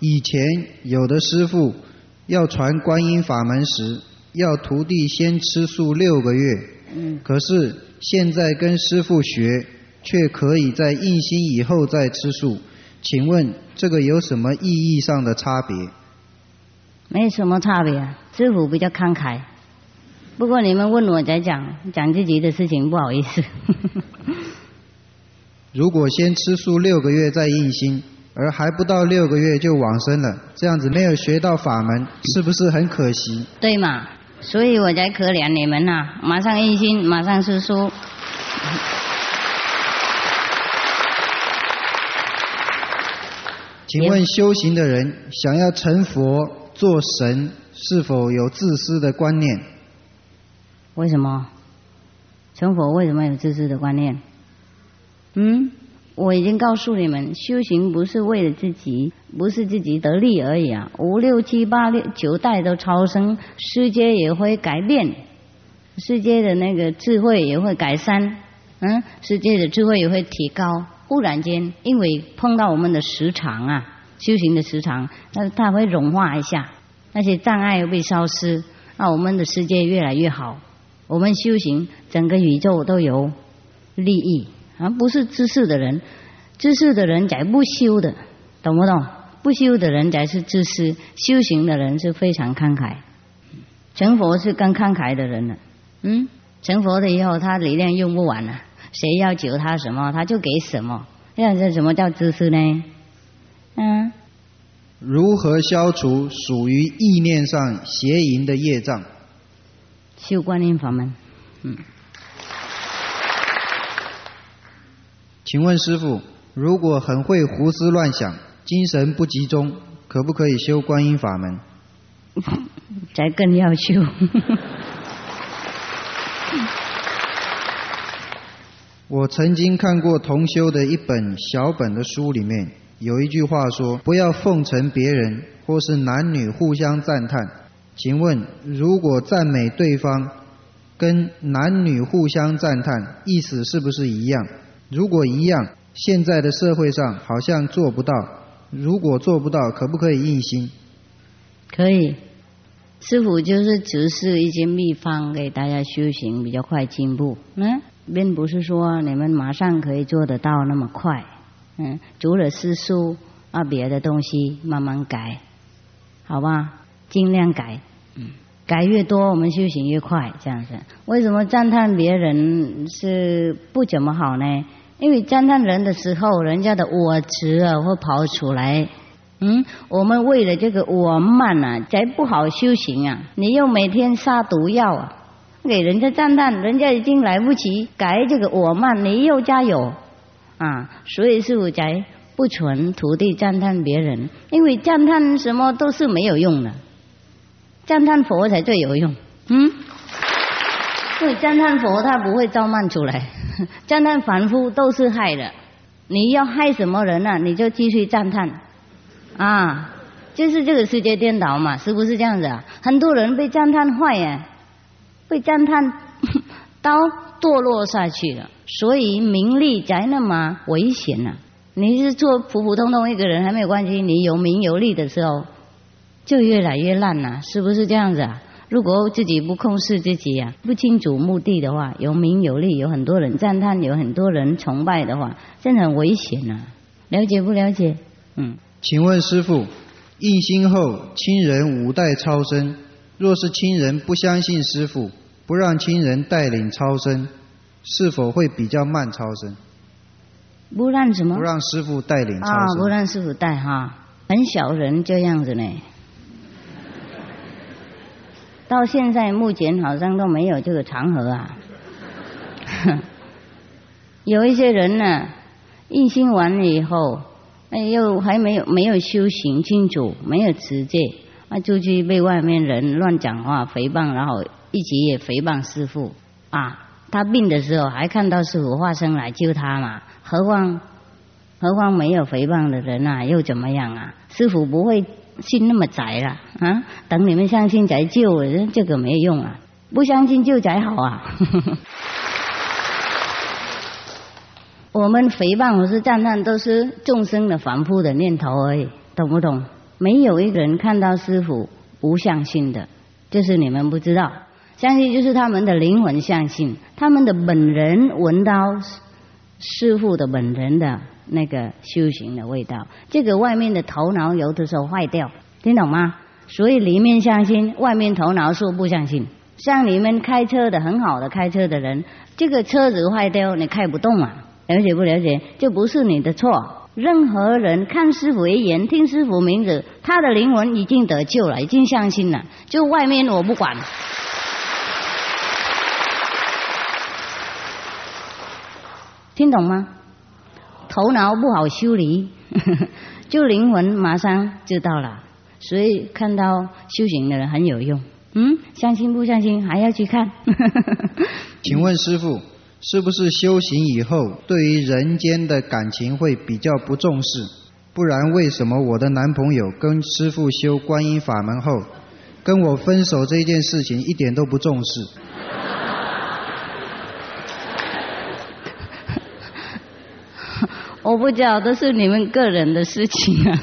[SPEAKER 5] 以前有的师傅要传观音法门时，要徒弟先吃素六个月。
[SPEAKER 3] 嗯，
[SPEAKER 5] 可是现在跟师傅学，却可以在印心以后再吃素。请问这个有什么意义上的差别？
[SPEAKER 3] 没什么差别，师傅比较慷慨。不过你们问我再讲，讲自己的事情不好意思。
[SPEAKER 5] 如果先吃素六个月再印心，而还不到六个月就往生了，这样子没有学到法门，是不是很可惜？
[SPEAKER 3] 对嘛？所以我才可怜你们呐、马上印心，马上吃素。
[SPEAKER 5] 请问修行的人想要成佛做神，是否有自私的观念？
[SPEAKER 3] 为什么？成佛为什么有自私的观念？嗯，我已经告诉你们，修行不是为了自己，不是自己得利而已啊！五六七八六九代都超生，世界也会改变，世界的那个智慧也会改善，嗯，世界的智慧也会提高。忽然间，因为碰到我们的时长啊，修行的时长，那它会融化一下，那些障碍会被消失，那我们的世界越来越好。我们修行，整个宇宙都有利益，而不是知识的人，知识的人才不修的，懂不懂？不修的人才是自私，修行的人是非常慷慨。成佛是更慷慨的人了，嗯，成佛了以后，他力量用不完了，谁要求他什么，他就给什么。这样子什么叫自私呢？嗯，
[SPEAKER 5] 如何消除属于意念上邪淫的业障？
[SPEAKER 3] 修观音法门，嗯。
[SPEAKER 5] 请问师傅，如果很会胡思乱想、精神不集中，可不可以修观音法门？
[SPEAKER 3] 才更要修。
[SPEAKER 5] 我曾经看过同修的一本小本的书，里面有一句话说：“不要奉承别人，或是男女互相赞叹。”请问，如果赞美对方跟男女互相赞叹，意思是不是一样？如果一样，现在的社会上好像做不到。如果做不到，可不可以印心？
[SPEAKER 3] 可以，师傅就是指示一些秘方给大家修行比较快进步。嗯，并不是说你们马上可以做得到那么快。嗯，除了诗书啊，别的东西慢慢改，好吧？尽量改。嗯，改越多，我们修行越快。这样子，为什么赞叹别人是不怎么好呢？因为赞叹人的时候，人家的我执啊会跑出来。嗯，我们为了这个我慢啊，才不好修行啊。你又每天杀毒药啊，给人家赞叹，人家已经来不及改这个我慢，你又加油啊。所以是我才不纯徒弟赞叹别人，因为赞叹什么都是没有用的，赞叹佛才最有用。嗯，因为赞叹佛他不会造慢出来，赞叹凡夫都是害的。你要害什么人啊？你就继续赞叹。啊，就是这个世界颠倒嘛，是不是这样子啊？很多人被赞叹坏呀，被赞叹到堕落下去了，所以名利才那么危险呢、你是做普普通通一个人还没有关系，你有名有利的时候，就越来越烂了、是不是这样子啊？如果自己不控制自己呀、不清楚目的的话，有名有利，有很多人赞叹，有很多人崇拜的话，真的很危险呐、了解不了解？嗯。
[SPEAKER 5] 请问师傅，印心后，亲人五代超生。若是亲人不相信师傅，不让亲人带领超生，是否会比较慢超生？
[SPEAKER 3] 不让什么？
[SPEAKER 5] 不让师傅带领超
[SPEAKER 3] 啊，
[SPEAKER 5] 生。
[SPEAKER 3] 不让师傅带哈，很小人这样子呢。到现在目前好像都没有这个场合啊。有一些人呢，印心完了以后，哎，又还没有没有修行清楚，没有持戒，啊，就去被外面人乱讲话诽谤，然后一起也诽谤师傅啊。他病的时候还看到师傅化身来救他嘛，何况何况没有诽谤的人啊，又怎么样啊？师傅不会心那么窄了啊！等你们相信才救，这个没用啊！不相信救才好啊！我们诽谤或是赞叹，都是众生的反复的念头而已，懂不懂？没有一个人看到师傅不相信的，就是你们不知道。相信就是他们的灵魂相信，他们的本人闻到师傅的本人的那个修行的味道。这个外面的头脑有的时候坏掉，听懂吗？所以里面相信，外面头脑说不相信。像你们开车的很好的开车的人，这个车子坏掉你开不动啊，了解不了解？这不是你的错。任何人看师傅一眼，听师傅名字，他的灵魂已经得救了，已经相信了。就外面我不管。听懂吗？头脑不好修理，就灵魂马上知道了。所以看到修行的人很有用。嗯，相信不相信还要去看。
[SPEAKER 5] 请问师傅，是不是修行以后，对于人间的感情会比较不重视？不然为什么我的男朋友跟师傅修观音法门后，跟我分手这件事情一点都不重视？
[SPEAKER 3] 我不知道，这是你们个人的事情啊。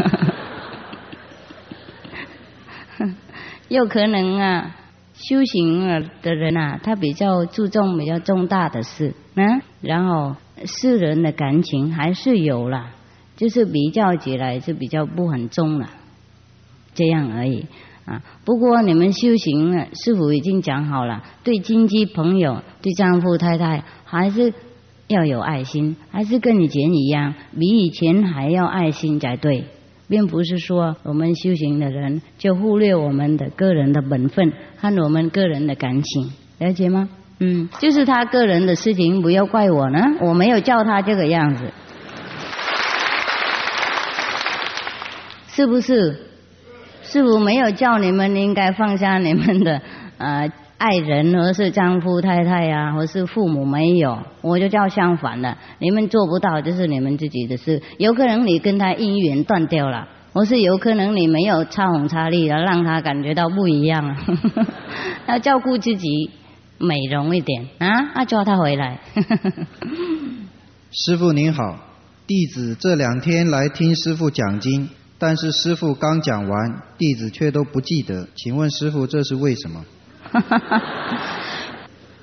[SPEAKER 3] 有可能啊，修行了的人啊，他比较注重比较重大的事，嗯，然后世人的感情还是有了，就是比较起来就比较不很重了，这样而已啊。不过你们修行了，师傅已经讲好了，对亲戚朋友、对丈夫太太还是。要有爱心，还是跟以前一样，比以前还要爱心才对，并不是说我们修行的人就忽略我们的个人的本分和我们个人的感情，了解吗？嗯，就是他个人的事情，不要怪我呢，我没有叫他这个样子，是不是？师傅没有叫你们应该放下你们的呃。爱人，或是丈夫、太太呀，或是父母没有，我就叫相反的。你们做不到，就是你们自己的事。有可能你跟他姻缘断掉了，或是有可能你没有擦红擦绿的，让他感觉到不一样啊。要照顾自己，美容一点啊！啊抓他回来。
[SPEAKER 5] 师傅您好，弟子这两天来听师傅讲经，但是师傅刚讲完，弟子却都不记得，请问师傅这是为什么？哈哈哈，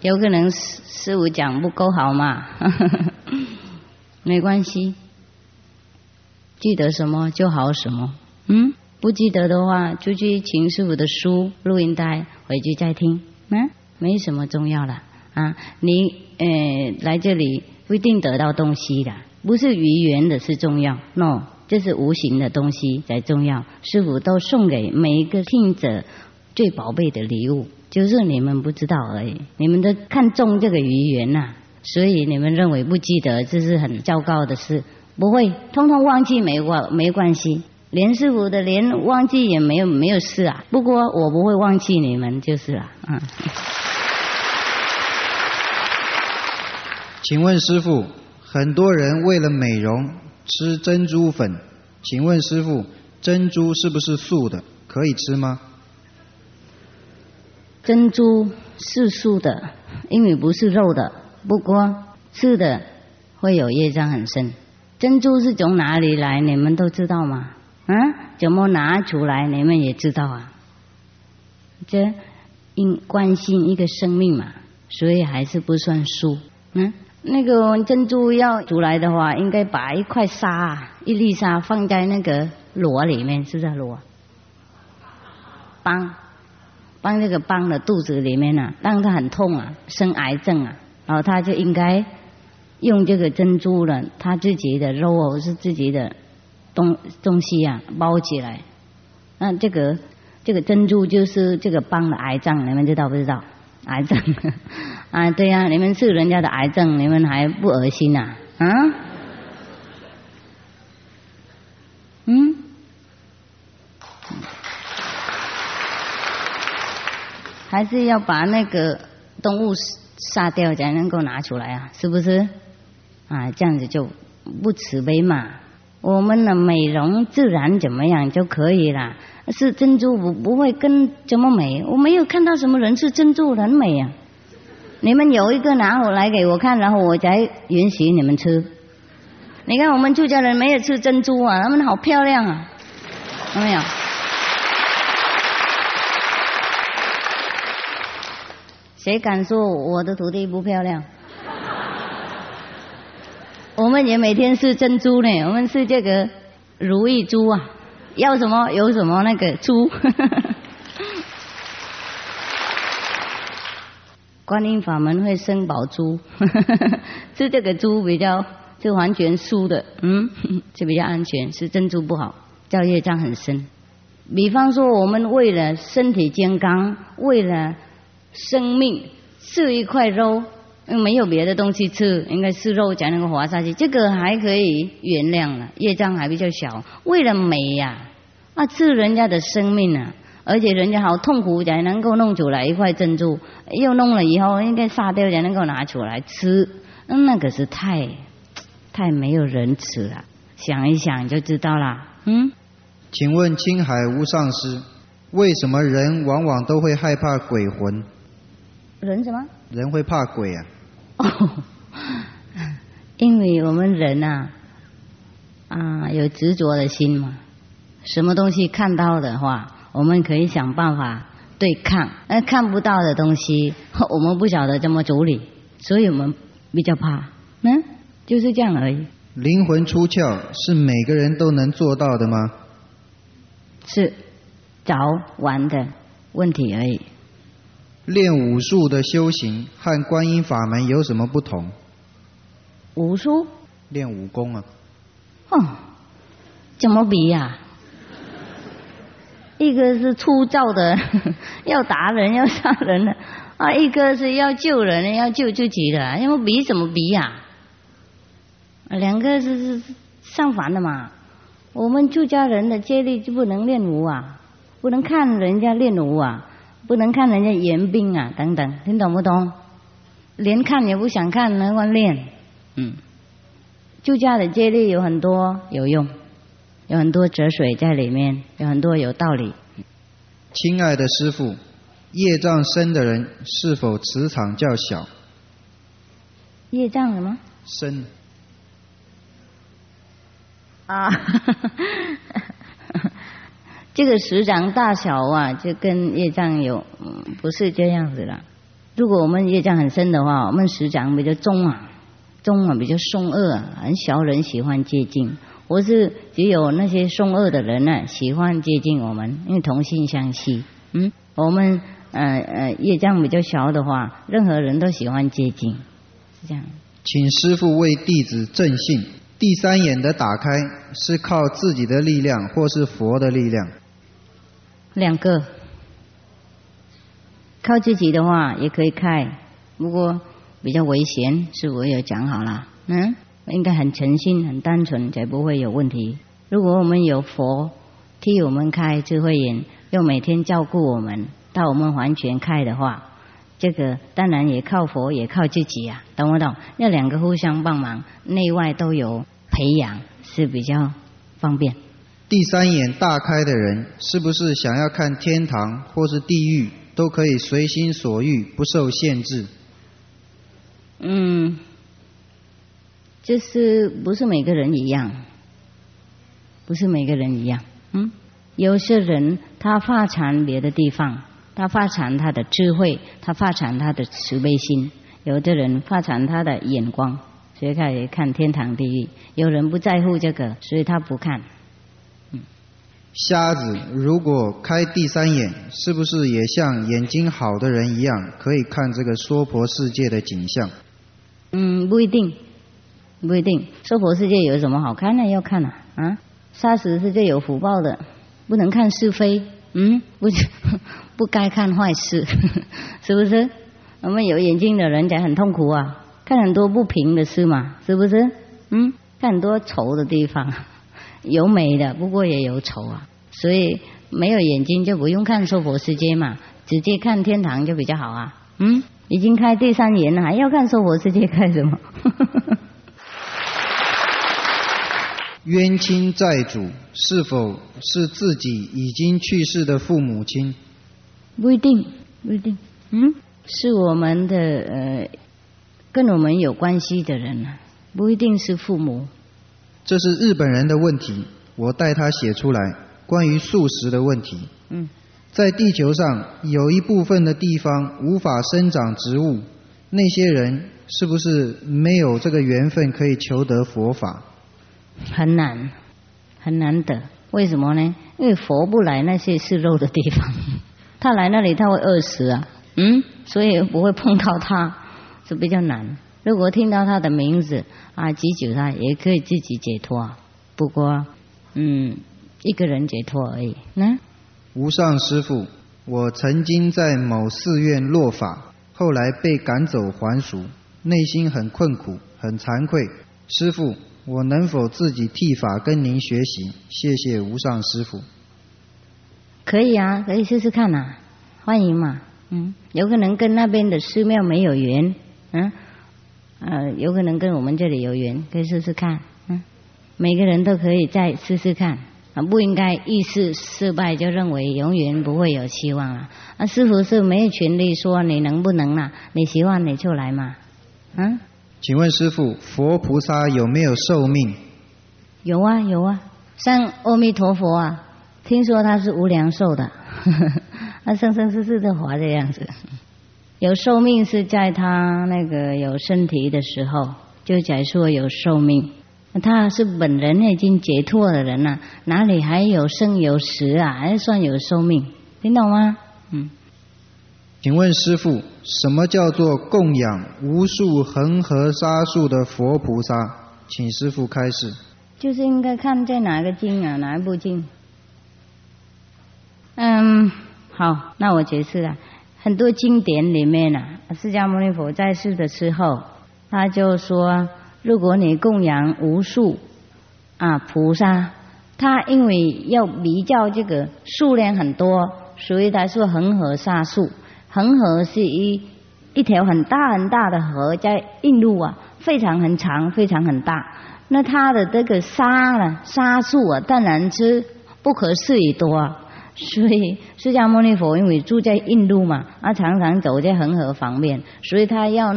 [SPEAKER 3] 有可能师师傅讲不够好嘛，没关系，记得什么就好什么。嗯，不记得的话，就去请师傅的书、录音带回去再听。嗯，没什么重要的啊。你呃来这里不一定得到东西的，不是语言的是重要，no，这是无形的东西才重要。师傅都送给每一个听者最宝贝的礼物。就是你们不知道而已，你们都看重这个语言呐，所以你们认为不记得，这是很糟糕的事。不会，通通忘记没关没关系，连师傅的连忘记也没有没有事啊。不过我不会忘记你们就是了，嗯。
[SPEAKER 5] 请问师傅，很多人为了美容吃珍珠粉，请问师傅，珍珠是不是素的？可以吃吗？
[SPEAKER 3] 珍珠是素的，因为不是肉的。不过吃的会有业障很深。珍珠是从哪里来？你们都知道吗？啊？怎么拿出来？你们也知道啊？这因关心一个生命嘛，所以还是不算素。嗯，那个珍珠要出来的话，应该把一块沙、一粒沙放在那个螺里面，是不是螺？帮，帮这个帮的肚子里面啊，当他很痛啊，生癌症啊，然后他就应该用这个珍珠了，他自己的肉哦是自己的东东西啊包起来，那这个这个珍珠就是这个帮的癌症，你们知道不知道？癌症 啊，对呀、你们是人家的癌症，你们还不恶心呐、啊？嗯？还是要把那个动物杀掉才能够拿出来啊？是不是？啊，这样子就不慈悲嘛。我们的美容自然怎么样就可以了。是珍珠不不会跟怎么美？我没有看到什么人是珍珠很美啊。你们有一个拿我来给我看，然后我才允许你们吃。你看我们住家人没有吃珍珠啊，他们好漂亮啊，有没有？谁敢说我的徒弟不漂亮？我们也每天吃珍珠呢，我们是这个如意珠啊，要什么有什么那个珠。观音法门会生宝珠，是这个珠比较是完全酥的，嗯，是比较安全，是珍珠不好，叫业障很深。比方说，我们为了身体健康，为了生命，吃一块肉，没有别的东西吃，应该吃肉才能够活下去，这个还可以原谅了，业障还比较小。为了美呀、啊，吃人家的生命啊，而且人家好痛苦才能够弄出来一块珍珠，又弄了以后应该杀掉才能够拿出来吃，那可是太太没有仁慈了。想一想就知道啦，嗯。
[SPEAKER 5] 请问青海无上师，为什么人往往都会害怕鬼魂？
[SPEAKER 3] 人什么？
[SPEAKER 5] 人会怕鬼啊？
[SPEAKER 3] 哦，因为我们人啊啊有执着的心嘛，什么东西看到的话，我们可以想办法对抗；那看不到的东西，我们不晓得怎么处理，所以我们比较怕。嗯，就是这样而已。
[SPEAKER 5] 灵魂出窍是每个人都能做到的吗？
[SPEAKER 3] 是早晚的问题而已。
[SPEAKER 5] 练武术的修行和观音法门有什么不同？
[SPEAKER 3] 武术？
[SPEAKER 5] 练武功啊，
[SPEAKER 3] 哦，怎么比呀、一个是粗糙的，要打人要杀人的啊；一个是要救人要救自己的，要么比怎么比呀、两个是是相反的嘛。我们出家人的戒律就不能练武啊，不能看人家练武啊，不能看人家严兵啊，等等，听懂不懂？连看也不想看，能够练，嗯。出家的戒律有很多有用，有很多哲水在里面，有很多有道理。
[SPEAKER 5] 亲爱的师傅，业障深的人是否磁场较小？
[SPEAKER 3] 业障什么？
[SPEAKER 5] 深
[SPEAKER 3] 啊，这个石掌大小啊，就跟业障有，不是这样子了。如果我们业障很深的话，我们石掌比较重啊，重啊，比较凶恶啊，很少人喜欢接近。或是只有那些凶恶的人呢、喜欢接近我们，因为同性相吸。嗯，我们呃呃业障比较小的话，任何人都喜欢接近，是这样。
[SPEAKER 5] 请师父为弟子正信。第三眼的打开是靠自己的力量，或是佛的力量？
[SPEAKER 3] 两个，靠自己的话也可以开，不过比较危险，是我有讲好了，嗯，应该很诚心、很单纯，才不会有问题。如果我们有佛替我们开智慧眼，又每天照顾我们，到我们完全开的话，这个当然也靠佛，也靠自己呀、懂不懂？那两个互相帮忙，内外都有培养，是比较方便。
[SPEAKER 5] 第三眼大开的人，是不是想要看天堂或是地狱，都可以随心所欲，不受限制？
[SPEAKER 3] 嗯，就是不是每个人一样，不是每个人一样。嗯，有些人他发展别的地方，他发展他的智慧，他发展他的慈悲心；有的人发展他的眼光，所以他也看天堂地狱。有人不在乎这个，所以他不看。
[SPEAKER 5] 瞎子如果开第三眼，是不是也像眼睛好的人一样，可以看这个娑婆世界的景象？
[SPEAKER 3] 嗯，不一定，不一定。娑婆世界有什么好看的？要看啊啊！杀死是最有福报的，不能看是非，嗯，不 不该看坏事，是不是？我们有眼睛的人才很痛苦啊，看很多不平的事嘛，是不是？嗯，看很多愁的地方，有美的，不过也有丑啊。所以没有眼睛就不用看娑婆世界嘛，直接看天堂就比较好啊。嗯，已经开第三眼了，还要看娑婆世界干什么？
[SPEAKER 5] 冤亲债主是否是自己已经去世的父母亲？
[SPEAKER 3] 不一定，不一定。嗯，是我们的呃，跟我们有关系的人啊，不一定是父母。
[SPEAKER 5] 这是日本人的问题，我代他写出来。关于素食的问题。
[SPEAKER 3] 嗯，
[SPEAKER 5] 在地球上有一部分的地方无法生长植物，那些人是不是没有这个缘分可以求得佛法？
[SPEAKER 3] 很难，很难得。为什么呢？因为佛不来那些是肉的地方，他来那里他会饿死啊。嗯，所以不会碰到他，是比较难。如果听到他的名字啊，祈求他也可以自己解脱。不过，嗯，一个人解脱而已。那
[SPEAKER 5] 无上师父，我曾经在某寺院落法，后来被赶走还俗，内心很困苦，很惭愧。师父。我能否自己剃法跟您学习？谢谢无上师父。
[SPEAKER 3] 可以啊，可以试试看呐，欢迎嘛。嗯，有可能跟那边的寺庙没有缘，嗯，呃，有可能跟我们这里有缘，可以试试看。嗯，每个人都可以再试试看，啊，不应该一试失败就认为永远不会有希望了。啊，师傅是没有权利说你能不能啊，你希望你就来嘛，嗯。
[SPEAKER 5] 请问师傅，佛菩萨有没有寿命？
[SPEAKER 3] 有啊有啊，像阿弥陀佛啊，听说他是无量寿的，他 生生世世的活这样子。有寿命是在他那个有身体的时候，就假说有寿命。他是本人已经解脱的人了，哪里还有生有死啊？还算有寿命？听懂吗？嗯。
[SPEAKER 5] 请问师父，什么叫做供养无数恒河沙数的佛菩萨？请师父开始。
[SPEAKER 3] 就是应该看在哪个经啊，哪一部经？嗯，好，那我解释了。很多经典里面呢，释迦牟尼佛在世的时候，他就说，如果你供养无数啊菩萨，他因为要比较这个数量很多，所以他说恒河沙数。恒河是一一条很大很大的河，在印度啊，非常很长，非常很大。那它的这个沙呢，沙数啊，当然是不可思议多。所以释迦牟尼佛因为住在印度嘛，他常常走在恒河旁边，所以他要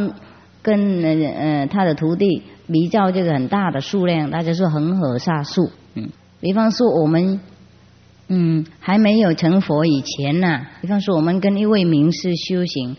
[SPEAKER 3] 跟呃呃他的徒弟比较这个很大的数量，大家说恒河沙数。嗯，比方说我们。嗯，还没有成佛以前呢。比方说，我们跟一位名师修行，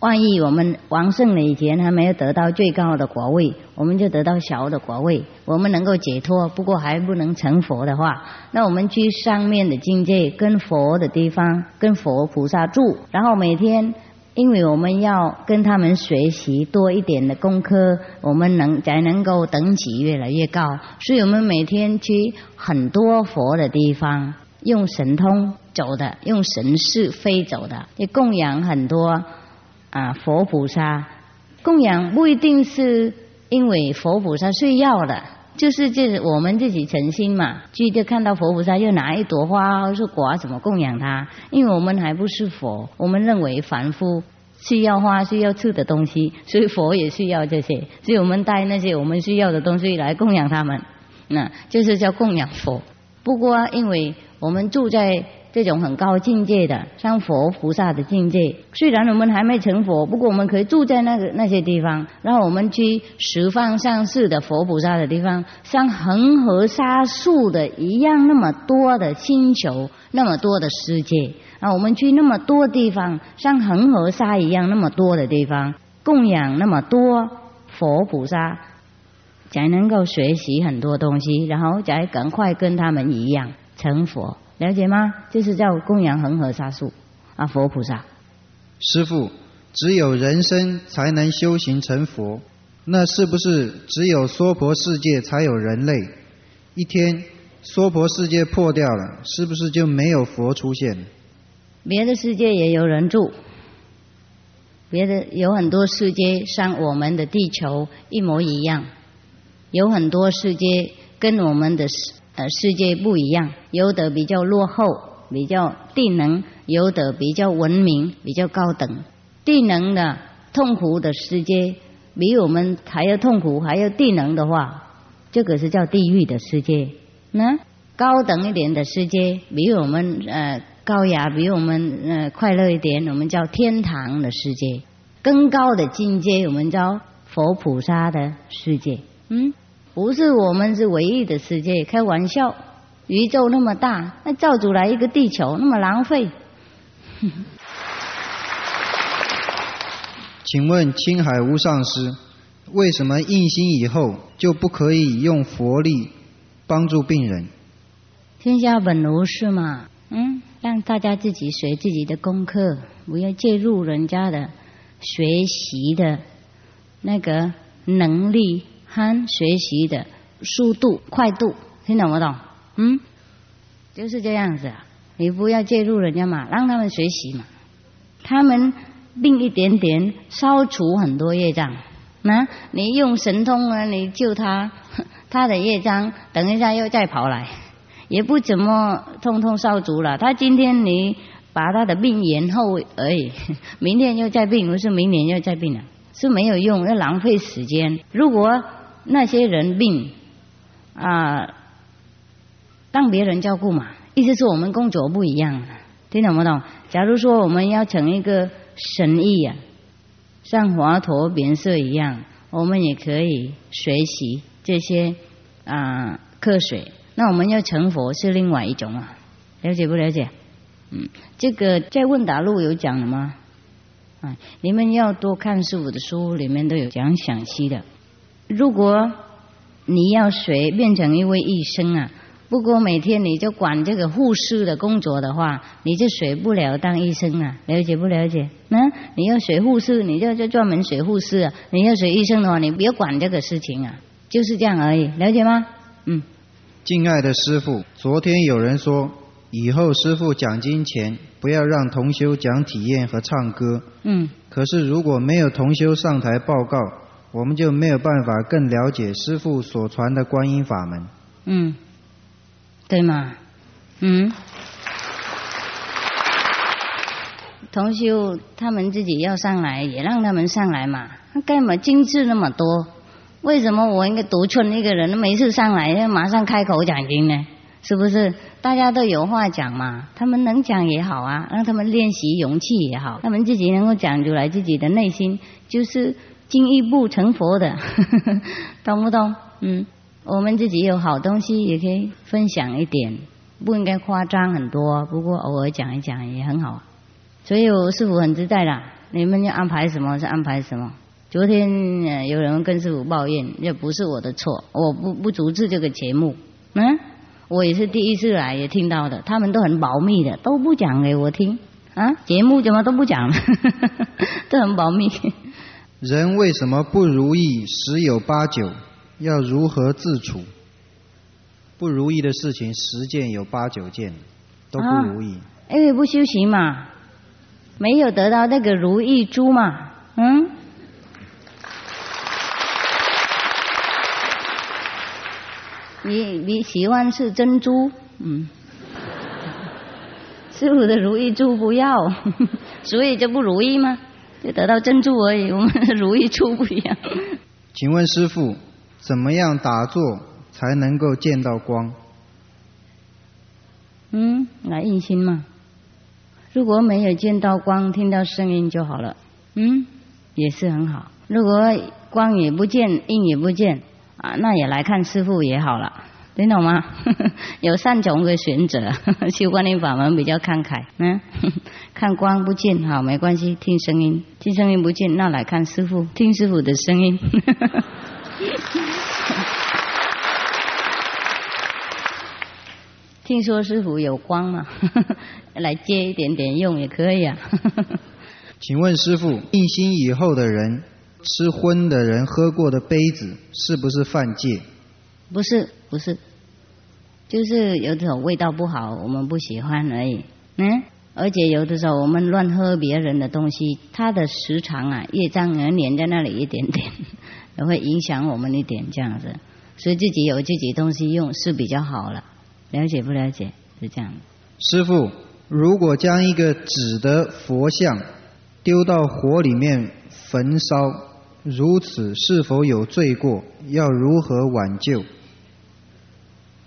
[SPEAKER 3] 万一我们王胜了以前还没有得到最高的国位，我们就得到小的国位，我们能够解脱，不过还不能成佛的话，那我们去上面的境界，跟佛的地方，跟佛菩萨住，然后每天，因为我们要跟他们学习多一点的功课，我们能才能够等级越来越高，所以我们每天去很多佛的地方。用神通走的，用神识飞走的，也供养很多啊佛菩萨。供养不一定是因为佛菩萨需要的，就是就是我们自己诚心嘛。去就看到佛菩萨，又拿一朵花或是果怎么供养他？因为我们还不是佛，我们认为凡夫需要花、需要吃的东西，所以佛也需要这些，所以我们带那些我们需要的东西来供养他们，那就是叫供养佛。不过因为我们住在这种很高境界的，像佛菩萨的境界。虽然我们还没成佛，不过我们可以住在那个那些地方。然后我们去十方上世的佛菩萨的地方，像恒河沙数的一样，那么多的星球，那么多的世界。啊，我们去那么多地方，像恒河沙一样那么多的地方，供养那么多佛菩萨，才能够学习很多东西，然后才赶快跟他们一样。成佛，了解吗？就是叫供养恒河沙数啊，佛菩萨。
[SPEAKER 5] 师父，只有人生才能修行成佛，那是不是只有娑婆世界才有人类？一天娑婆世界破掉了，是不是就没有佛出现？
[SPEAKER 3] 别的世界也有人住，别的有很多世界像我们的地球一模一样，有很多世界跟我们的世呃世界不一样，有的比较落后，比较低能；有的比较文明，比较高等。低能的痛苦的世界比我们还要痛苦，还要低能的话，这个是叫地狱的世界。那高等一点的世界比我们呃。高雅比我们呃快乐一点，我们叫天堂的世界；更高的境界，我们叫佛菩萨的世界。嗯，不是我们是唯一的世界，开玩笑。宇宙那么大，那造出来一个地球那么浪费。
[SPEAKER 5] 请问青海无上师，为什么印心以后就不可以用佛力帮助病人？
[SPEAKER 3] 天下本无事嘛。嗯。让大家自己学自己的功课，不要介入人家的学习的那个能力和学习的速度、快度，听懂不懂？嗯，就是这样子啊，你不要介入人家嘛，让他们学习嘛。他们病一点点，消除很多业障。那你用神通啊，你救他，他的业障，等一下又再跑来。也不怎么通通烧足了。他今天你把他的病延后而已，明天又再病，不是明年又再病了，是没有用，要浪费时间。如果那些人病啊，让别人照顾嘛，意思是我们工作不一样，听懂不懂？假如说我们要成一个神医呀，像华佗变色一样，我们也可以学习这些啊科学。那我们要成佛是另外一种啊，了解不了解？嗯，这个在问答录有讲了吗？啊，你们要多看师傅的书，里面都有讲详细的。如果你要学变成一位医生啊，不过每天你就管这个护士的工作的话，你就学不了当医生啊，了解不了解？那你要学护士，你就就专门学护士啊；你要学医生的话，你别管这个事情啊，就是这样而已，了解吗？嗯。
[SPEAKER 5] 敬爱的师傅，昨天有人说，以后师傅讲经前不要让同修讲体验和唱歌。
[SPEAKER 3] 嗯。
[SPEAKER 5] 可是如果没有同修上台报告，我们就没有办法更了解师傅所传的观音法门。
[SPEAKER 3] 嗯。对吗？嗯。同修他们自己要上来，也让他们上来嘛。那干嘛精致那么多？为什么我应该独村一个人？每次上来要马上开口讲经呢？是不是？大家都有话讲嘛，他们能讲也好啊，让他们练习勇气也好，他们自己能够讲出来自己的内心，就是进一步成佛的，懂不懂？嗯，我们自己有好东西也可以分享一点，不应该夸张很多，不过偶尔讲一讲也很好。所以我师傅很自在啦，你们要安排什么是安排什么。昨天有人跟师傅抱怨，这不是我的错，我不不阻止这个节目。嗯，我也是第一次来，也听到的，他们都很保密的，都不讲给我听。啊，节目怎么都不讲，都很保密。
[SPEAKER 5] 人为什么不如意十有八九？要如何自处？不如意的事情十件有八九件都不如意。
[SPEAKER 3] 因为不修行嘛，没有得到那个如意珠嘛，嗯。你你喜欢是珍珠，嗯，师傅的如意珠不要，所以就不如意吗？就得到珍珠而已，我们的如意珠不一样。
[SPEAKER 5] 请问师傅，怎么样打坐才能够见到光？
[SPEAKER 3] 嗯，来印心嘛。如果没有见到光，听到声音就好了。嗯，也是很好。如果光也不见，印也不见。啊，那也来看师傅也好了，听懂吗？有三种的选择，修观音法门比较慷慨。嗯，看光不见好没关系，听声音，听声音不见，那来看师傅，听师傅的声音。听说师傅有光嘛，来借一点点用也可以啊。
[SPEAKER 5] 请问师傅，一心以后的人吃荤的人喝过的杯子是不是犯戒？
[SPEAKER 3] 不是，不是，就是有这种味道不好，我们不喜欢而已。嗯，而且有的时候我们乱喝别人的东西，它的时长啊，业障而粘在那里一点点，也会影响我们一点这样子。所以自己有自己东西用是比较好了，了解不了解是这样。
[SPEAKER 5] 师傅，如果将一个纸的佛像丢到火里面焚烧，如此是否有罪过？要如何挽救？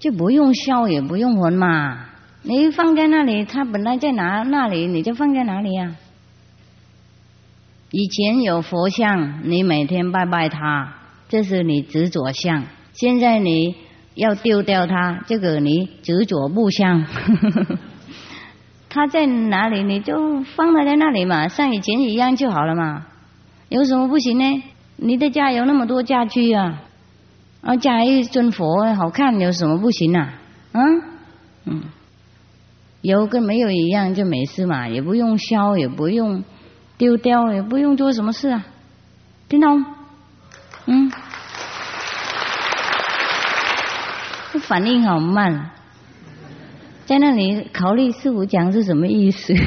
[SPEAKER 3] 就不用烧也不用焚嘛，你放在那里，它本来在哪那里，你就放在哪里呀。以前有佛像，你每天拜拜它，这是你执着相。现在你要丢掉它，这个你执着不相。它在哪里，你就放在在那里嘛，像以前一样就好了嘛。有什么不行呢？你的家有那么多家具啊。啊，加一尊佛好看，有什么不行啊？嗯嗯，有跟没有一样就没事嘛，也不用烧，也不用丢掉，也不用做什么事啊，听懂？嗯，反应好慢，在那里考虑师傅讲是什么意思？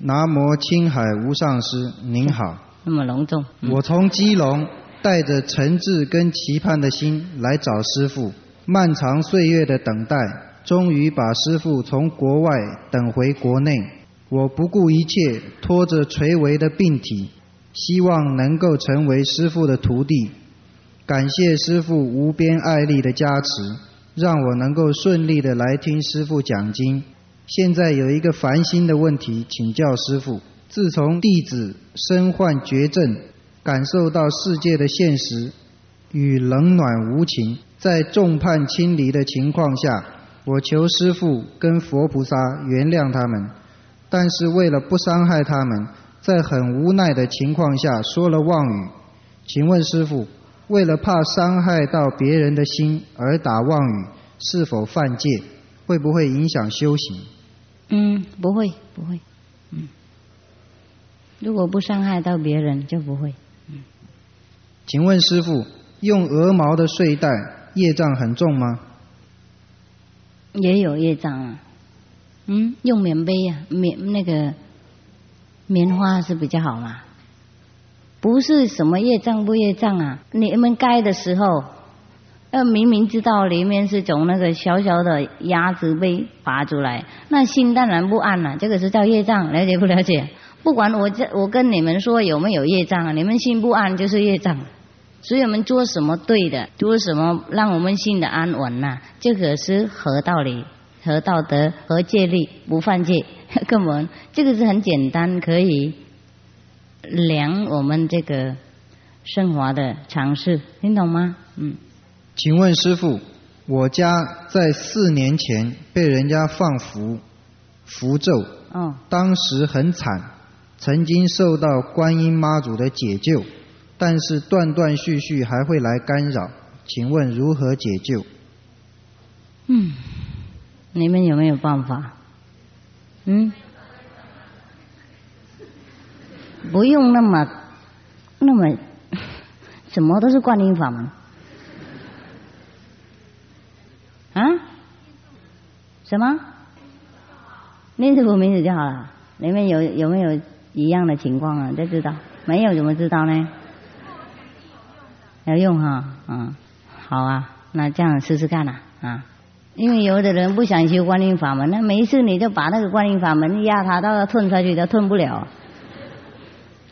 [SPEAKER 5] 南无青海无上师，您好。
[SPEAKER 3] 那么隆重。
[SPEAKER 5] 我从基隆。带着诚挚跟期盼的心来找师傅，漫长岁月的等待，终于把师傅从国外等回国内。我不顾一切，拖着垂危的病体，希望能够成为师傅的徒弟。感谢师傅无边爱力的加持，让我能够顺利的来听师傅讲经。现在有一个烦心的问题，请教师傅：自从弟子身患绝症。感受到世界的现实与冷暖无情，在众叛亲离的情况下，我求师父跟佛菩萨原谅他们，但是为了不伤害他们，在很无奈的情况下说了妄语。请问师父，为了怕伤害到别人的心而打妄语，是否犯戒？会不会影响修行？
[SPEAKER 3] 嗯，不会，不会。嗯，如果不伤害到别人，就不会。
[SPEAKER 5] 请问师傅，用鹅毛的睡袋业障很重吗？
[SPEAKER 3] 也有业障啊。嗯，用棉被呀，棉那个棉花是比较好嘛。不是什么业障不业障啊？你们盖的时候，要明明知道里面是从那个小小的鸭子被拔出来，那心当然不安了。这个是叫业障，了解不了解？不管我这我跟你们说有没有业障啊，你们心不安就是业障。所以我们做什么对的，做什么让我们心的安稳呐？这个是合道理、合道德、合戒律，不犯戒。根本这个是很简单，可以量我们这个升华的尝试，听懂吗？嗯。
[SPEAKER 5] 请问师傅，我家在四年前被人家放符符咒，
[SPEAKER 3] 哦，
[SPEAKER 5] 当时很惨。曾经受到观音妈祖的解救，但是断断续续还会来干扰，请问如何解救？
[SPEAKER 3] 嗯，你们有没有办法？嗯，不用那么那么，什么都是观音法门啊？什么？念这个名字就好了。你们有有没有？一样的情况啊，就知道没有怎么知道呢？要用哈，嗯，好啊，那这样试试看呐，啊，因为有的人不想修观音法门，那没事你就把那个观音法门压他，到他吞下去，他吞不了。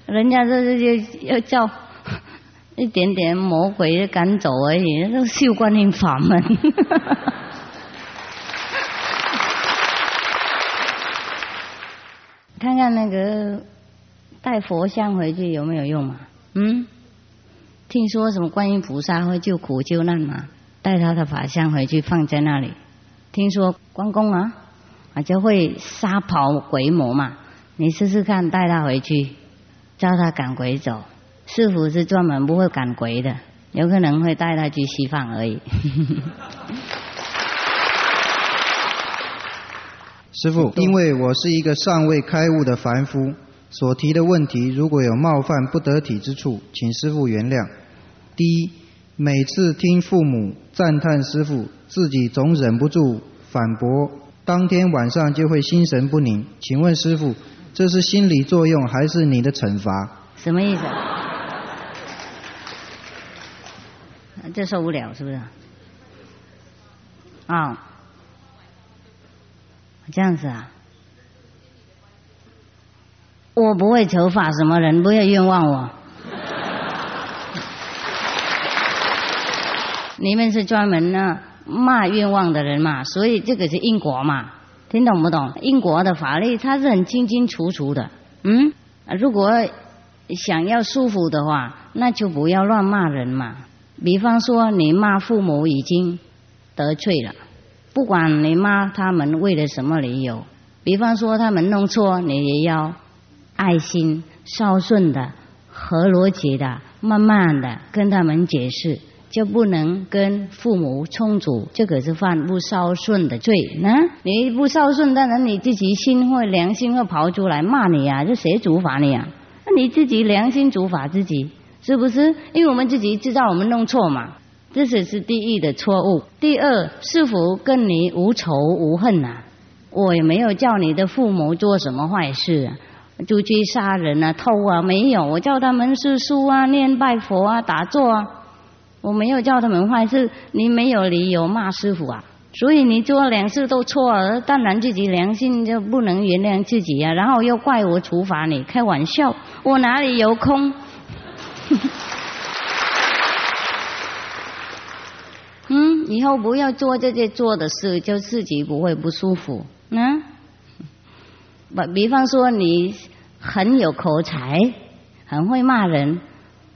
[SPEAKER 3] 人家这这就要叫 一点点魔鬼赶走而已，那修观音法门。看看那个带佛像回去有没有用嘛？嗯，听说什么观音菩萨会救苦救难嘛？带他的法像回去放在那里。听说关公啊啊就会杀跑鬼魔嘛？你试试看，带他回去，叫他赶鬼走。师傅是专门不会赶鬼的，有可能会带他去西方而已。
[SPEAKER 5] 师傅，因为我是一个尚未开悟的凡夫，所提的问题如果有冒犯不得体之处，请师傅原谅。第一，每次听父母赞叹师傅，自己总忍不住反驳，当天晚上就会心神不宁。请问师傅，这是心理作用还是你的惩罚？
[SPEAKER 3] 什么意思？这受不了是不是？啊、这样子啊？我不会惩罚什么人，不要冤枉我。你们是专门呢骂冤枉的人嘛，所以这个是因果嘛，听懂不懂？因果的法律它是很清清楚楚的，嗯，如果想要舒服的话，那就不要乱骂人嘛。比方说，你骂父母已经得罪了，不管你骂他们为了什么理由，比方说他们弄错，你也要爱心、孝顺的、合逻辑的，慢慢的跟他们解释，就不能跟父母冲突，这可是犯不孝顺的罪。呢，你不孝顺，当然你自己心会良心会跑出来骂你啊，这谁主罚你啊？那你自己良心主罚自己，是不是？因为我们自己知道我们弄错嘛，这是是第一的错误。第二，是否跟你无仇无恨啊？我也没有叫你的父母做什么坏事、啊，出去杀人啊、偷啊，没有。我叫他们是书啊、念拜佛啊、打坐啊，我没有叫他们坏事。你没有理由骂师傅啊。所以你做两次都错了，当然自己良心就不能原谅自己啊，然后又怪我处罚你，开玩笑，我哪里有空？嗯，以后不要做这些做的事，就自己不会不舒服。嗯，比比方说你很有口才，很会骂人，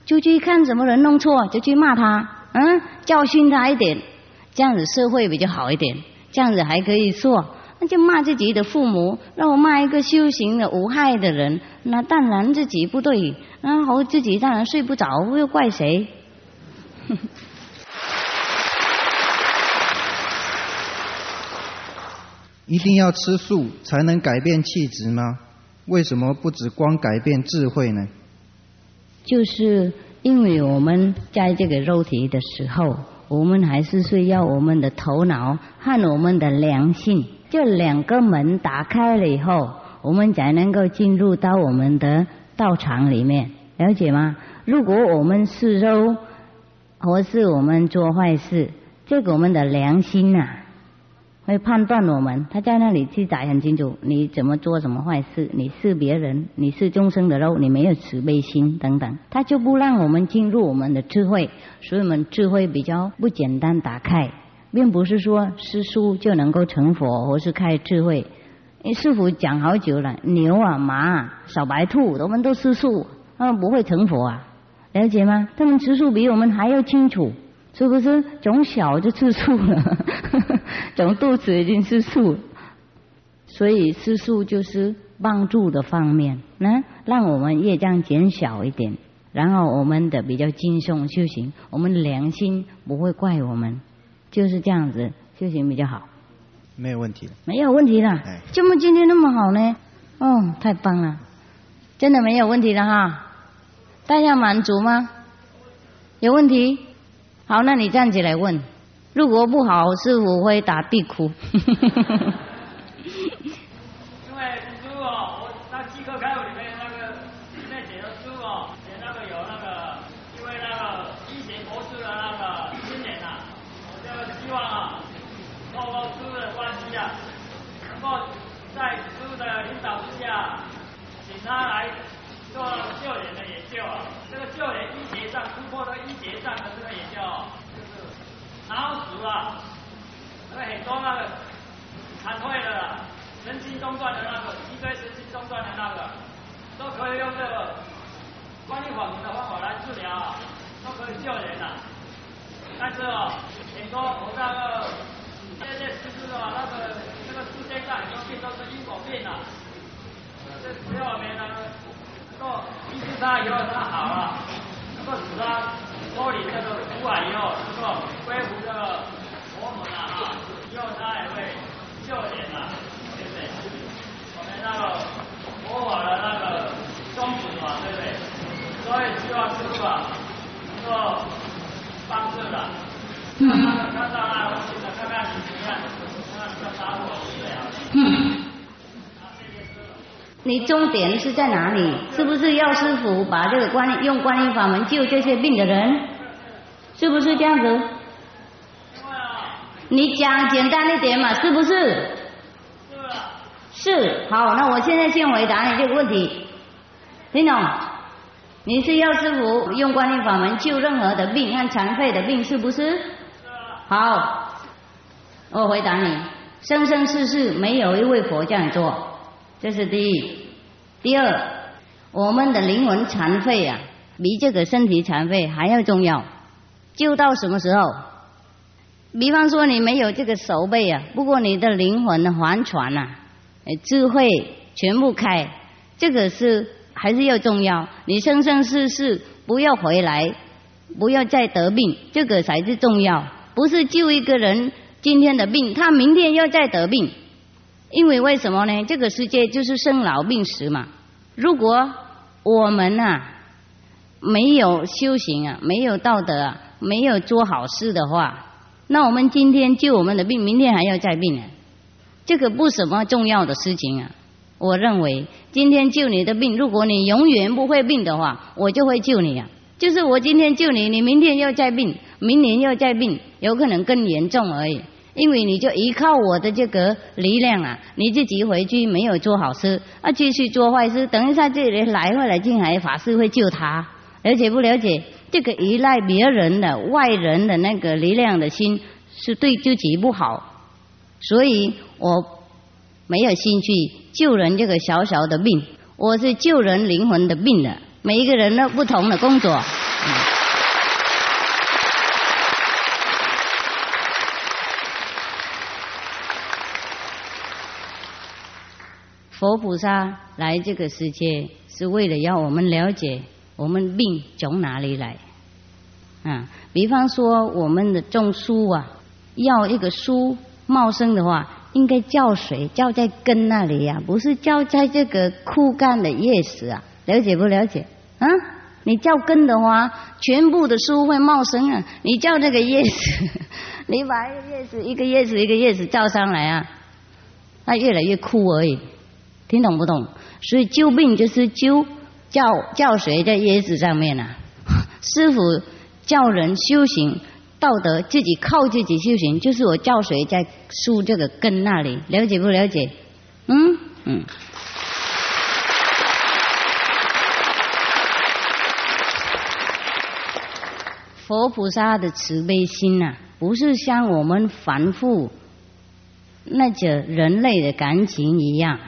[SPEAKER 3] 就去看什么人弄错，就去骂他，嗯，教训他一点，这样子社会比较好一点，这样子还可以说。那就骂自己的父母，让我骂一个修行的无害的人，那当然自己不对，然后自己当然睡不着，又怪谁？
[SPEAKER 5] 一定要吃素才能改变气质吗？为什么不只光改变智慧呢？
[SPEAKER 3] 就是因为我们在这个肉体的时候，我们还是需要我们的头脑和我们的良心，这两个门打开了以后，我们才能够进入到我们的道场里面，了解吗？如果我们是肉，或是我们做坏事，这个我们的良心呐、会判断我们，他在那里记载很清楚，你怎么做什么坏事，你是别人，你是众生的肉，你没有慈悲心等等，他就不让我们进入我们的智慧，所以我们智慧比较不简单打开，并不是说吃素就能够成佛或是开智慧。因为师傅讲好久了，牛啊、马啊、小白兔，我们都吃素，他们不会成佛啊，了解吗？他们吃素比我们还要清楚。是不是从小就吃素了？从肚子已经吃素了，所以吃素就是帮助的方面，呢，让我们业障减小一点，然后我们的比较轻松修行，我们良心不会怪我们，就是这样子修行比较好，
[SPEAKER 5] 没有问题的。
[SPEAKER 3] 没有问题的
[SPEAKER 5] 哎。
[SPEAKER 3] 怎么今天那么好呢？哦，太棒了，真的没有问题了哈。大家满足吗？有问题？好，那你站起来问。如果不好，师傅会打地哭。
[SPEAKER 4] 因为师傅，我那《七课开悟》里面那个里面写的书哦，写那个有那个，因为那个医学博士的那个青年呐、我就希望啊，透过书的关系啊，能够在书的引导之下，请他来做救人的研究啊。这个救人医学上突破这个医学上的这个研究哦，就是脑死啊，因为很多那个残废的啦。神经中断的那个，脊椎神经中断的那个，都可以用这个关于网的方法来治疗啊，都可以救人啊。但是哦，很多我那个这些其实哦，那个这个世界上很多病都是因果病啊。这只要我们呢，能够医治他以后他好了，能够使他脱离这个苦海以后，能够恢复这个又了对不对我们那个那个所以希望师傅帮助的看看
[SPEAKER 3] 你重点是在哪里？是不是药师傅把这个关用观音法门救这些病的人？是不是这样子？你讲简单一点嘛，是不是？是。好，那我现在先回答你这个问题，听懂？你是药师傅用观音法门救任何的病和残废的病，是不是是？好，我回答你，生生世世没有一位佛这样做，这是第一。第二，我们的灵魂残废啊，比这个身体残废还要重要。救到什么时候？比方说你没有这个手背啊，不过你的灵魂的还传呐，智慧全部开，这个是。还是要重要，你生生世世不要回来，不要再得病，这个才是重要。不是救一个人今天的病，他明天要再得病，因为为什么呢？这个世界就是生老病死嘛。如果我们啊没有修行啊，没有道德啊，没有做好事的话，那我们今天救我们的病，明天还要再病啊，这个不什么重要的事情啊。我认为今天救你的病，如果你永远不会病的话，我就会救你啊。就是我今天救你，你明天又再病，明年又再病，有可能更严重而已。因为你就依靠我的这个力量啊，你自己回去没有做好事，啊继续做坏事，等一下这里来回来进来法师会救他，了解不了解？这个依赖别人的外人的那个力量的心，是对自己不好，所以我。没有兴趣救人这个小小的病，我是救人灵魂的病的。每一个人都不同的工作。佛菩萨来这个世界是为了要我们了解我们病从哪里来。啊，比方说我们的种树啊，要一个树茂盛的话。应该浇水，浇在根那里呀，不是浇在这个枯干的叶子啊。了解不了解？啊，你浇根的话，全部的树会茂盛啊。你浇这个叶子，你把一个叶子一个叶子一个叶子浇上来啊，它越来越枯而已。听懂不懂？所以救病就是救叫叫谁在叶子上面啊。师傅教人修行。道德自己靠自己修行，就是我教谁在树这个根那里，了解不了解？嗯嗯。佛菩萨的慈悲心呐，不是像我们凡夫那些人类的感情一样。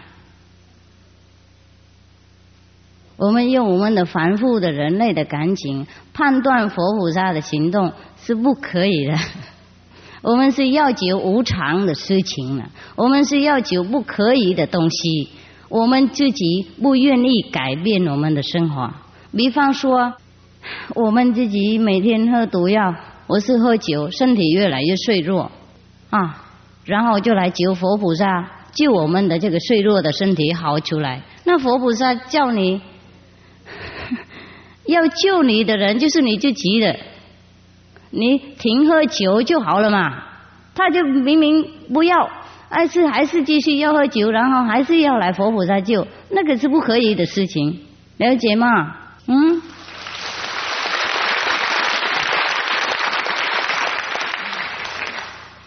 [SPEAKER 3] 我们用我们的凡夫的人类的感情判断佛菩萨的行动。是不可以的，我们是要求无常的事情了，我们是要求不可以的东西，我们自己不愿意改变我们的生活。比方说，我们自己每天喝毒药，我是喝酒，身体越来越脆弱啊，然后就来求佛菩萨救我们的这个脆弱的身体好出来。那佛菩萨叫你要救你的人，就是你自己的。你停喝酒就好了嘛，他就明明不要，还是还是继续要喝酒，然后还是要来佛菩萨救，那个是不可以的事情，了解吗？嗯？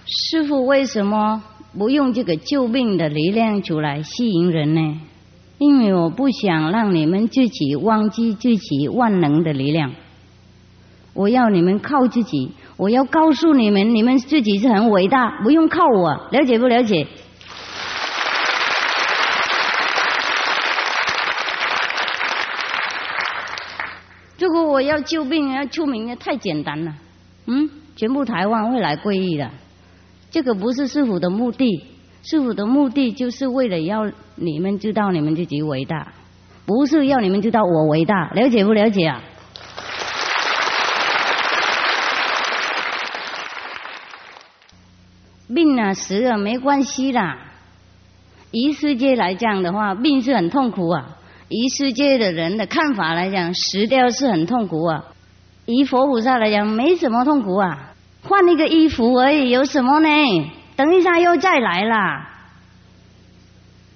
[SPEAKER 3] 师傅为什么不用这个救命的力量出来吸引人呢？因为我不想让你们自己忘记自己万能的力量。我要你们靠自己，我要告诉你们，你们自己是很伟大，不用靠我，了解不了解？如果我要救病要出名的太简单了，嗯，全部台湾会来皈依的，这个不是师傅的目的，师傅的目的就是为了要你们知道你们自己伟大，不是要你们知道我伟大，了解不了解啊？病啊死了没关系啦，以世界来讲的话，病是很痛苦啊。以世界的人的看法来讲，死掉是很痛苦啊。以佛菩萨来讲，没什么痛苦啊，换一个衣服而已，有什么呢？等一下又再来啦。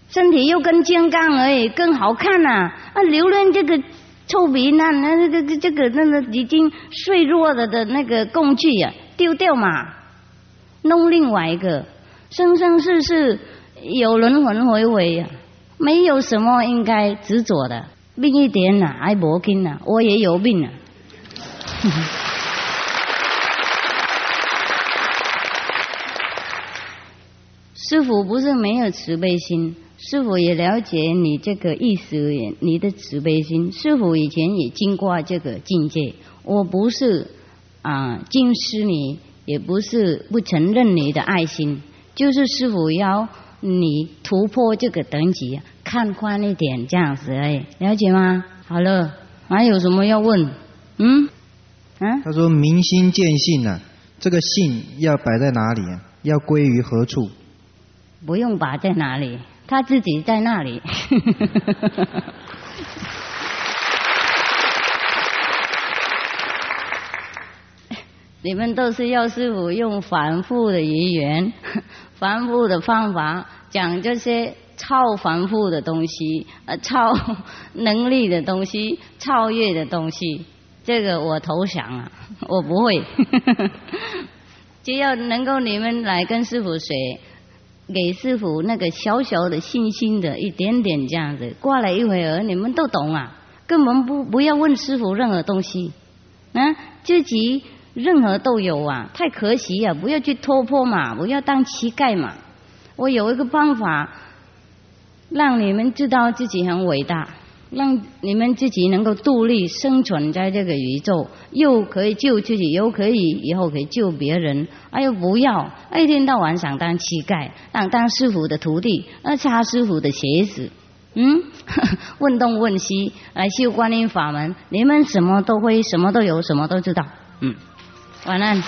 [SPEAKER 3] 身体又更健康而已，更好看呐、啊！留恋这个臭皮烂，那那个这个那个已经脆弱了的那个工具呀、丢掉嘛，弄另外一个，生生世世有轮回回回呀、没有什么应该执着的。病一点呐、还无紧呐，我也有病啊。师傅不是没有慈悲心，师傅也了解你这个意思，你的慈悲心。师傅以前也经过这个境界，我不是啊轻视你，也不是不承认你的爱心，就是师傅要你突破这个等级，看宽一点这样子而已，了解吗？好了，还有什么要问？嗯？啊？
[SPEAKER 5] 他说明心见性啊，这个性要摆在哪里啊？要归于何处？
[SPEAKER 3] 不用把在哪里，他自己在那里。你们都是要师傅用反复的语言、反复的方法讲这些超反复的东西、呃超能力的东西、超越的东西。这个我投降了，我不会。只要能够你们来跟师傅学，给师傅那个小小的信心的一点点这样子，过了一会儿你们都懂啊，根本不不要问师傅任何东西，啊，自己任何都有啊，太可惜啊，不要去突破嘛，不要当乞丐嘛。我有一个方法，让你们知道自己很伟大。让你们自己能够独立生存在这个宇宙，又可以救自己，又可以以后可以救别人。哎呦，不要一天到晚想当乞丐，想当师傅的徒弟，那擦师傅的鞋子。嗯，问东问西来修观音法门，你们什么都会，什么都有，什么都知道。嗯，晚安。